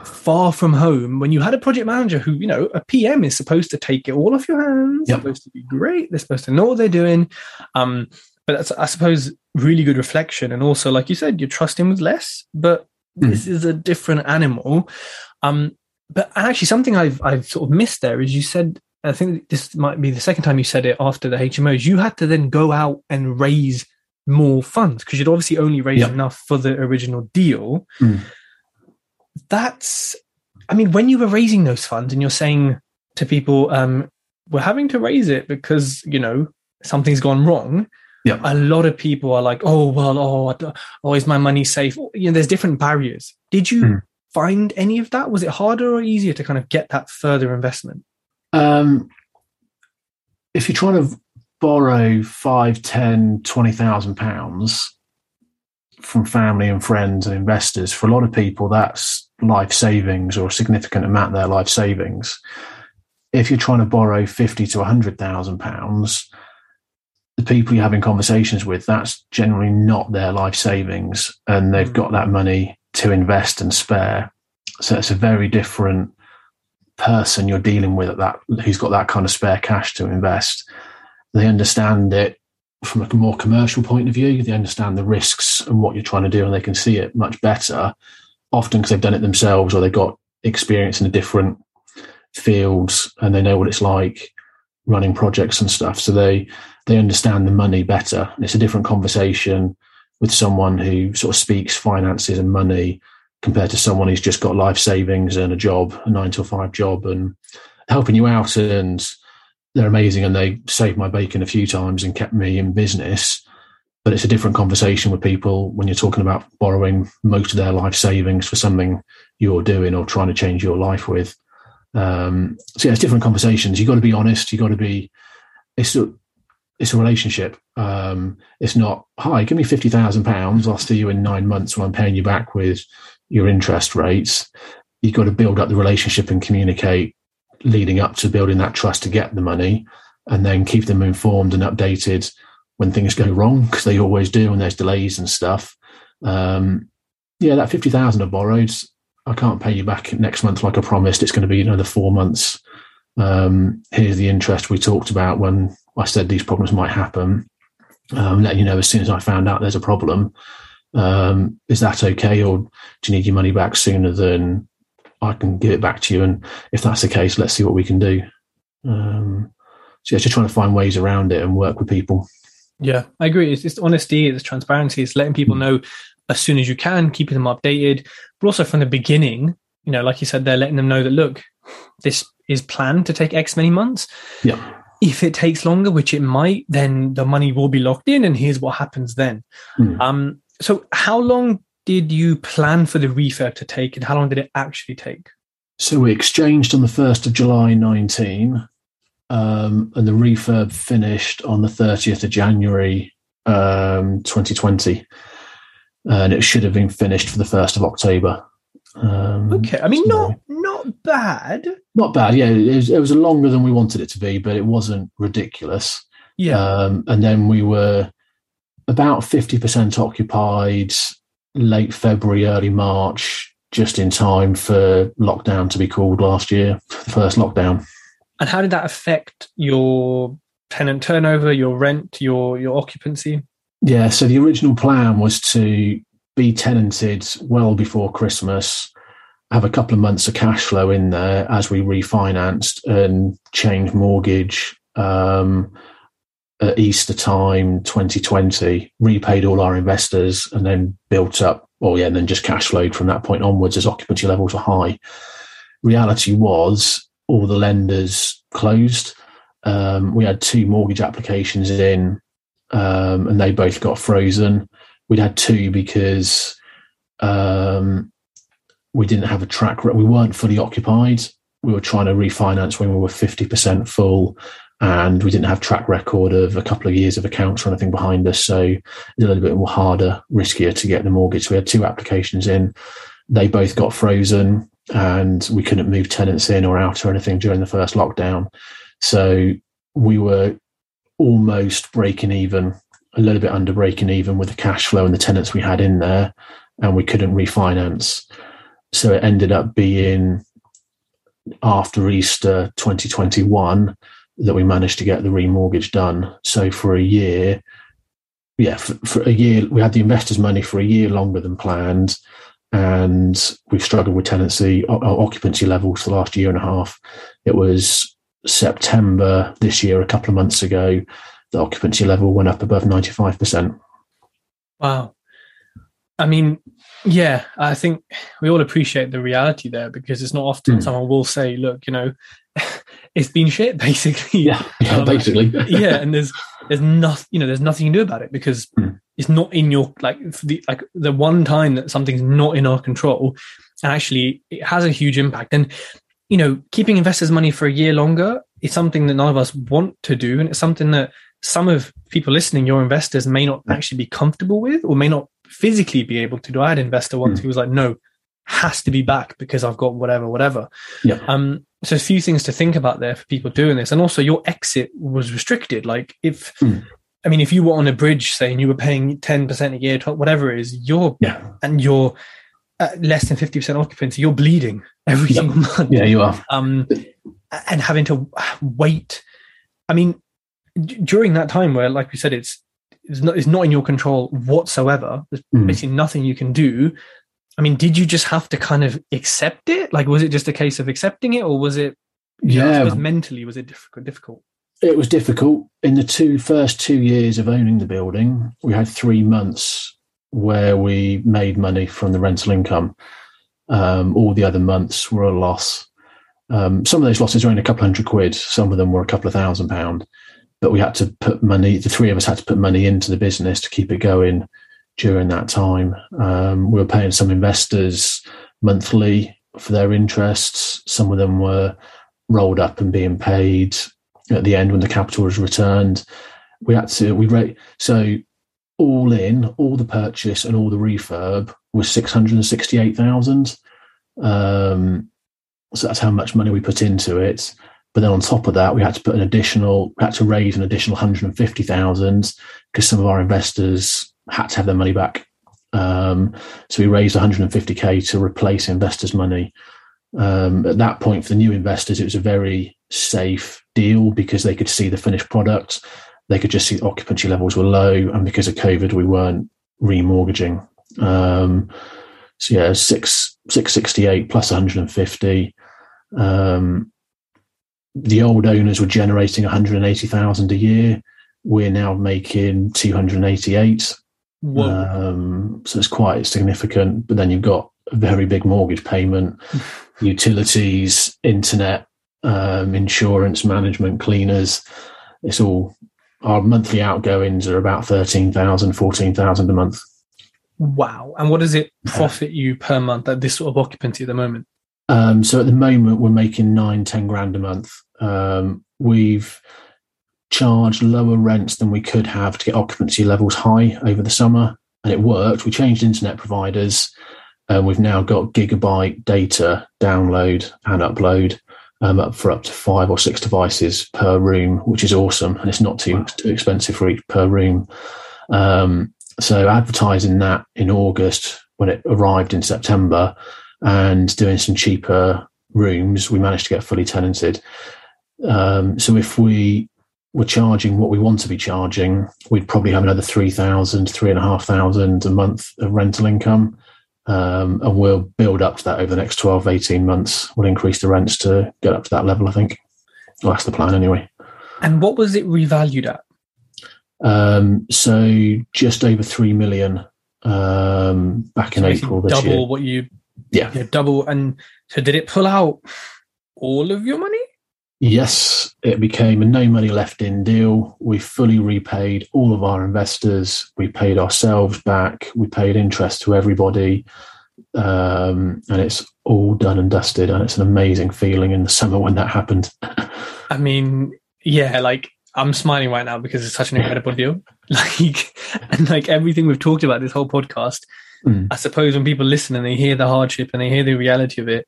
far from home when you had a project manager who, you know, a PM is supposed to take it all off your hands, yep. supposed to be great, they're supposed to know what they're doing. Um, but that's, I suppose, really good reflection. And also, like you said, you're trusting with less, but mm. this is a different animal. Um, but actually, something I've I've sort of missed there is you said I think this might be the second time you said it after the HMOs. You had to then go out and raise more funds because you'd obviously only raised yep. enough for the original deal. Mm. That's, I mean, when you were raising those funds and you're saying to people, um, we're having to raise it because you know something's gone wrong. Yeah. A lot of people are like, oh well, oh, oh, is my money safe? You know, there's different barriers. Did you mm find any of that? Was it harder or easier to kind of get that further investment? Um, if you're trying to borrow five, ten, twenty thousand pounds from family and friends and investors, for a lot of people, that's life savings or a significant amount of their life savings. If you're trying to borrow fifty to a hundred thousand pounds, the people you're having conversations with, that's generally not their life savings, and they've mm. got that money to invest and spare. So it's a very different person you're dealing with at that who's got that kind of spare cash to invest. They understand it from a more commercial point of view. They understand the risks and what you're trying to do, and they can see it much better. Often because they've done it themselves or they've got experience in a different fields and they know what it's like running projects and stuff. So they they understand the money better. It's a different conversation with someone who sort of speaks finances and money compared to someone who's just got life savings and a job, a nine to five job, and helping you out. And they're amazing, and they saved my bacon a few times and kept me in business. But it's a different conversation with people when you're talking about borrowing most of their life savings for something you're doing or trying to change your life with. Um, so yeah, it's different conversations. You've got to be honest. You've got to be. It's it's a relationship. Um, it's not, hi, give me fifty thousand pounds. I'll see you in nine months when I'm paying you back with your interest rates. You've got to build up the relationship and communicate leading up to building that trust to get the money and then keep them informed and updated when things go wrong because they always do and there's delays and stuff. Um, yeah, that 50,000 I borrowed, I can't pay you back next month like I promised. It's going to be another four months. Um, here's the interest we talked about when I said these problems might happen. Um, letting you know as soon as I found out there's a problem. Um, is that okay, or do you need your money back sooner than I can give it back to you? And if that's the case, let's see what we can do. Um, so yeah, just trying to find ways around it and work with people. Yeah, I agree. It's, it's honesty, it's transparency, it's letting people know as soon as you can, keeping them updated, but also from the beginning. You know, like you said, they're letting them know that look, this is planned to take X many months. Yeah. If it takes longer, which it might, then the money will be locked in, and here's what happens then. Mm. Um, so, how long did you plan for the refurb to take, and how long did it actually take? So we exchanged on the first of July nineteen, um, and the refurb finished on the thirtieth of January um, twenty twenty, and it should have been finished for the first of October. Um, okay, I mean, so not not bad. Not bad. Yeah, it was, it was longer than we wanted it to be, but it wasn't ridiculous. Yeah. Um, and then we were about 50% occupied late February, early March. just in time for lockdown to be called last year, the first lockdown. And how did that affect your tenant turnover, your rent, your your occupancy? Yeah, so the original plan was to be tenanted well before Christmas, have a couple of months of cash flow in there as we refinanced and changed mortgage um, at Easter time 2020, repaid all our investors, and then built up. Oh yeah, and then just cash flowed from that point onwards as occupancy levels were high. Reality was all the lenders closed. Um, we had two mortgage applications in, um, and they both got frozen. We'd had two because um, we didn't have a track. We weren't fully occupied. We were trying to refinance when we were fifty percent full, and we didn't have track record of a couple of years of accounts or anything behind us. So it's a little bit more harder, riskier to get the mortgage. We had two applications in. They both got frozen, and we couldn't move tenants in or out or anything during the first lockdown. So we were almost breaking even, a little bit under breaking even with the cash flow and the tenants we had in there, and we couldn't refinance. So it ended up being after Easter 2021 that we managed to get the remortgage done. So for a year, yeah, for, for a year, we had the investors' money for a year longer than planned and we've struggled with tenancy occupancy levels for the last year and a half. It was September this year, a couple of months ago, the occupancy level went up above 95%. Wow. I mean, yeah, I think we all appreciate the reality there because it's not often mm. someone will say, look, you know, it's been shit basically. Yeah, yeah um, basically. yeah, and there's there's nothing, you know, there's nothing you can do about it because mm. it's not in your like the like the one time that something's not in our control and actually it has a huge impact. And you know, keeping investors' money for a year longer is something that none of us want to do. And it's something that some of people listening, your investors, may not actually be comfortable with or may not physically be able to do. I had an investor once mm. who was like, no, has to be back because I've got whatever, whatever. Yeah. Um, so a few things to think about there for people doing this. And also your exit was restricted. Like if, mm. I mean, if you were on a bridge saying you were paying 10% a year, whatever it is, you're, yeah. and you're less than 50% occupancy, you're bleeding every yep. single month. Yeah, you are. Um, and having to wait. I mean, d- during that time where, like we said, it's it's not, it's not in your control whatsoever. There's mm. basically nothing you can do. I mean, did you just have to kind of accept it? Like, was it just a case of accepting it, or was it? Yeah, know, mentally, was it difficult? Difficult. It was difficult. In the two first two years of owning the building, we had three months where we made money from the rental income. Um, all the other months were a loss. Um, some of those losses were only a couple hundred quid. Some of them were a couple of thousand pound. But we had to put money. The three of us had to put money into the business to keep it going during that time. Um, we were paying some investors monthly for their interests. Some of them were rolled up and being paid at the end when the capital was returned. We had to we rate so all in, all the purchase and all the refurb was six hundred and sixty-eight thousand. Um, so that's how much money we put into it. But then on top of that, we had to put an additional, had to raise an additional 150,000 because some of our investors had to have their money back. Um, so we raised 150k to replace investors' money. Um, at that point, for the new investors, it was a very safe deal because they could see the finished product. They could just see occupancy levels were low, and because of COVID, we weren't remortgaging. Um, so yeah, six six sixty eight plus one hundred and fifty. Um, the old owners were generating one hundred and eighty thousand a year. We're now making two hundred and eighty eight. Um, so it's quite significant. But then you've got a very big mortgage payment, utilities, internet, um, insurance, management, cleaners. It's all our monthly outgoings are about 13,000, 14,000 a month. Wow. And what does it profit you per month at this sort of occupancy at the moment? Um, so at the moment, we're making nine, 10 grand a month. Um, we've charged lower rents than we could have to get occupancy levels high over the summer. And it worked. We changed internet providers. And we've now got gigabyte data download and upload um, up for up to five or six devices per room, which is awesome, and it's not too, too expensive for each per room. Um, so advertising that in August when it arrived in September, and doing some cheaper rooms, we managed to get fully tenanted. Um, so if we were charging what we want to be charging, we'd probably have another 3,000, 3,500 a month of rental income. Um, and we'll build up to that over the next 12, 18 months. We'll increase the rents to get up to that level, I think. Well, that's the plan anyway. And what was it revalued at? Um, so just over 3 million um, back in April this double year. Double what you Yeah. yeah, double and so did it pull out all of your money? Yes, it became a no money left in deal. We fully repaid all of our investors. We paid ourselves back. We paid interest to everybody. Um, and it's all done and dusted. And it's an amazing feeling in the summer when that happened. I mean, yeah, like I'm smiling right now because it's such an incredible deal. Like, and like everything we've talked about this whole podcast, Mm. I suppose when people listen and they hear the hardship and they hear the reality of it,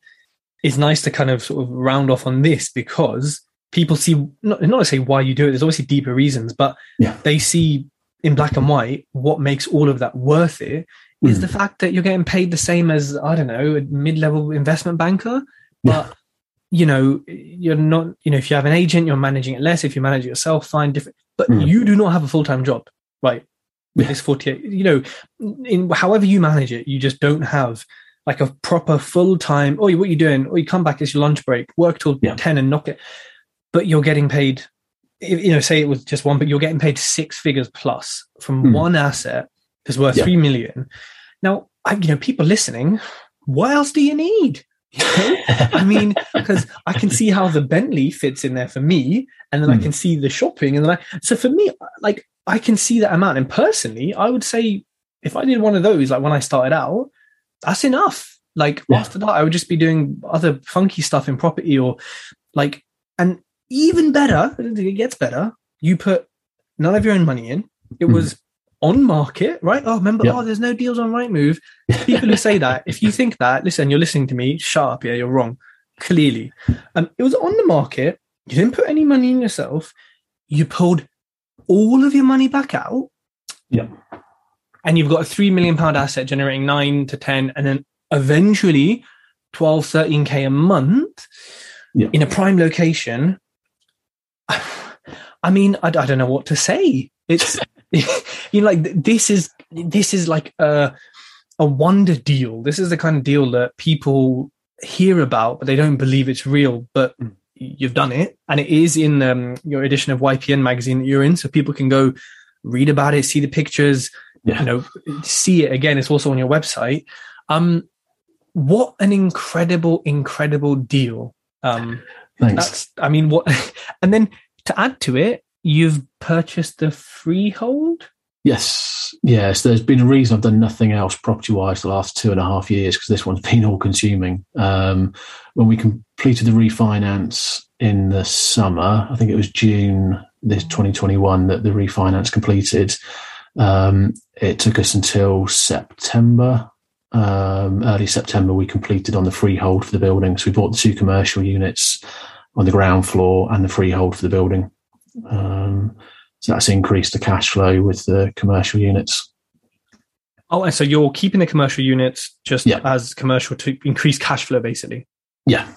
it's nice to kind of sort of round off on this because people see not not to say why you do it. There's obviously deeper reasons, but Yeah. they see in black and white what makes all of that worth it is Mm. the fact that you're getting paid the same as I don't know a mid-level investment banker, but you know you're not. You know if you have an agent, you're managing it less. If you manage it yourself, fine, different. But Mm. you do not have a full-time job, right? With Yeah. this 48, you know, in however you manage it, you just don't have like a proper full-time. Oh, what are you doing? Oh, you come back. It's your lunch break. Work till Yeah. ten and knock it. But you're getting paid. You know, say it was just one, but you're getting paid six figures plus from Mm. one asset that's worth Yeah. three million. Now, I, you know, people listening, what else do you need? You know? I mean, because I can see how the Bentley fits in there for me, and then I Hmm. can see the shopping, and then I. So for me, like I can see that amount, and personally, I would say if I did one of those, like when I started out, that's enough. Like Yeah. after that, I would just be doing other funky stuff in property, or like, and even better, it gets better. You put none of your own money in. It Hmm. was on market, right? Oh, remember? Yeah. Oh, there's no deals on Rightmove. People who say that, if you think that, listen, you're listening to me. Shut up. Yeah, you're wrong. Clearly, um, it was on the market. You didn't put any money in yourself. You pulled all of your money back out. Yeah. And you've got a three million pound asset generating nine to 10, and then eventually 12, 13K a month Yeah. in a prime location. I mean, I, I don't know what to say. It's, you know, like this is, this is like a, a wonder deal. This is the kind of deal that people hear about, but they don't believe it's real. But Mm. you've done it, and it is in um, your edition of YPN magazine that you're in, so people can go read about it, see the pictures, Yeah. you know, see it again. It's also on your website. Um, what an incredible, incredible deal. Um, Thanks. that's, I mean, what, and then to add to it, you've purchased the freehold. Yes, yes. There's been a reason I've done nothing else property wise the last two and a half years because this one's been all consuming. Um, when we completed the refinance in the summer, I think it was June this 2021 that the refinance completed. Um, it took us until September, um, early September, we completed on the freehold for the building. So we bought the two commercial units on the ground floor and the freehold for the building. Um, so that's increased the cash flow with the commercial units. Oh, so you're keeping the commercial units just Yeah. as commercial to increase cash flow, basically. Yeah,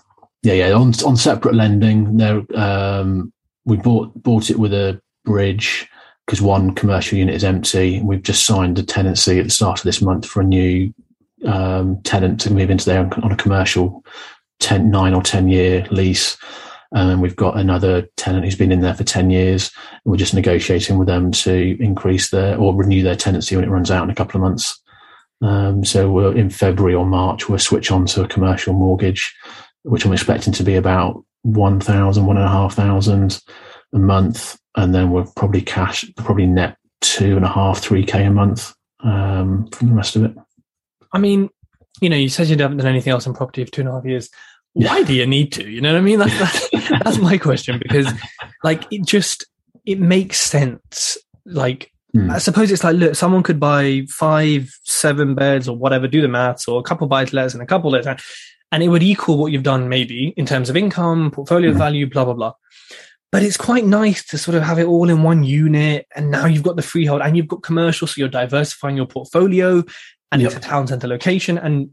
yeah, yeah. On on separate lending, there um, we bought bought it with a bridge because one commercial unit is empty. We've just signed a tenancy at the start of this month for a new um, tenant to move into there on, a commercial 10, nine or ten year lease. And we've got another tenant who's been in there for 10 years. We're just negotiating with them to increase their or renew their tenancy when it runs out in a couple of months. Um, so we're in February or March, we'll switch on to a commercial mortgage, which I'm expecting to be about 1,000, 1,500 a month. And then we're probably cash, probably net two and a half, three K a month um, from the rest of it. I mean, you know, you said you haven't done anything else in property for two and a half years. Yeah. Why do you need to? You know what I mean? That's, that's, that's my question because, like, it just it makes sense. Like, Hmm. I suppose it's like, look, someone could buy five, seven beds or whatever, do the maths, or a couple buy to lets and a couple lets, and it would equal what you've done maybe in terms of income, portfolio Mhm. value, blah blah blah. But it's quite nice to sort of have it all in one unit, and now you've got the freehold and you've got commercial, so you're diversifying your portfolio, and it's a town center location. And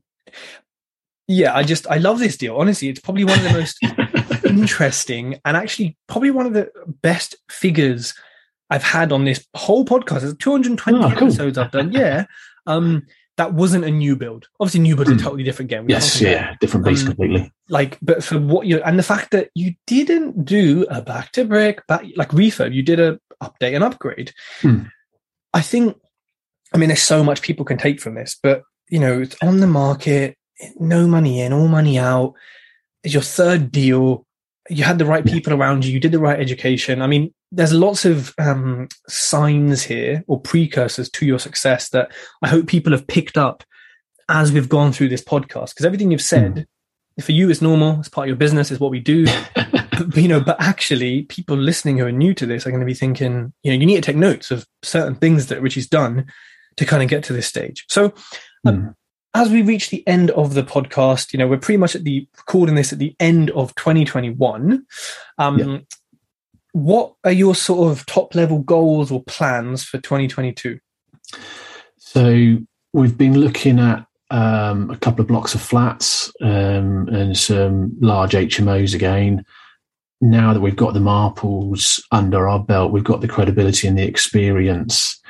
yeah, I just I love this deal. Honestly, it's probably one of the most interesting and actually probably one of the best figures I've had on this whole podcast. There's 220 oh, cool. episodes I've done. Yeah. Um, that wasn't a new build. Obviously, new build's mm. a hmm. totally different game. We yes, yeah, different beast um, completely. Like, but for what you and the fact that you didn't do a back to brick, back like refurb, you did a update and upgrade. Mm. I think. I mean, there's so much people can take from this, but you know, it's on the market, no money in, all money out. It's your third deal. You had the right people around you. You did the right education. I mean, there's lots of um, signs here or precursors to your success that I hope people have picked up as we've gone through this podcast. Because everything you've said, mm. for you, it's normal. It's part of your business. It's what we do. but, you know, but actually, people listening who are new to this are going to be thinking, you know, you need to take notes of certain things that Richie's done to kind of get to this stage. So, um, mm. as we reach the end of the podcast, you know, we're pretty much at the recording this at the end of 2021. Um, yeah what are your sort of top level goals or plans for 2022? So we've been looking at um, a couple of blocks of flats um, and some large HMOs again. Now that we've got the marples under our belt, we've got the credibility and the experience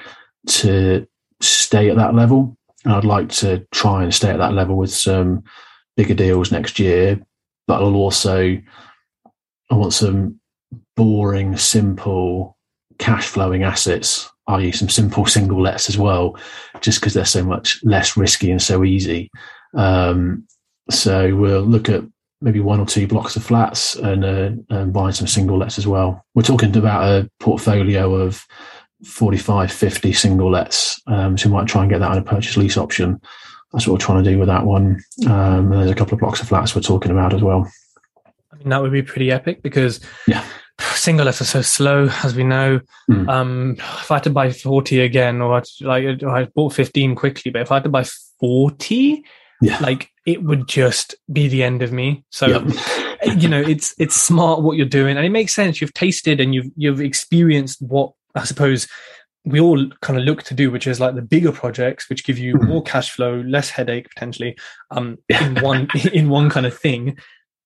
to stay at that level. And I'd like to try and stay at that level with some bigger deals next year. But I'll also I want some boring, simple, cash flowing assets, i.e., some simple single lets as well, just because they're so much less risky and so easy. Um, so we'll look at maybe one or two blocks of flats and, uh, and buying some single lets as well. We're talking about a portfolio of 45, 50 single lets. Um, so we might try and get that on a purchase lease option. That's what we're trying to do with that one. Um, there's a couple of blocks of flats we're talking about as well. I mean, that would be pretty epic because yeah single lets are so slow, as we know. Mm. Um, if I had to buy 40 again, or like I bought 15 quickly, but if I had to buy 40, yeah. like it would just be the end of me. So, you know, it's it's smart what you're doing, and it makes sense. You've tasted and you've you've experienced what I suppose we all kind of look to do, which is like the bigger projects, which give you mm. more cash flow, less headache potentially, um, in one in one kind of thing.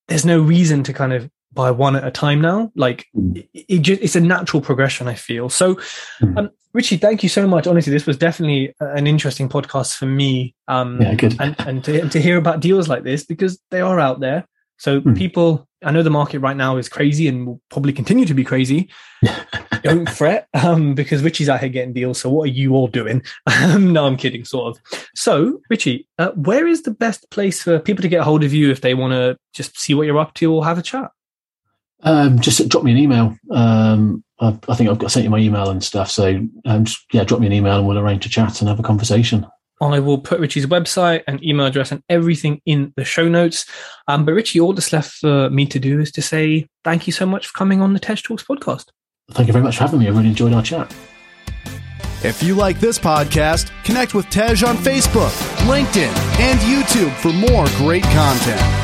There's no reason to kind of by one at a time now. Like mm. it, just, it's a natural progression, I feel. So, mm. um, Richie, thank you so much. Honestly, this was definitely an interesting podcast for me. Um, yeah, good. And, and to, to hear about deals like this because they are out there. So mm. people, I know the market right now is crazy and will probably continue to be crazy. Don't fret, um, because Richie's out here getting deals. So what are you all doing? Um, no, I'm kidding, sort of. So Richie, uh, where is the best place for people to get a hold of you if they want to just see what you're up to or have a chat? Um, just drop me an email. Um, I, I, think I've got sent you my email and stuff. So um, just, yeah, drop me an email and we'll arrange a chat and have a conversation. I will put Richie's website and email address and everything in the show notes. Um, but Richie, all that's left for me to do is to say thank you so much for coming on the Tej Talks podcast. Thank you very much for having me. I really enjoyed our chat. If you like this podcast, connect with Tej on Facebook, LinkedIn, and YouTube for more great content.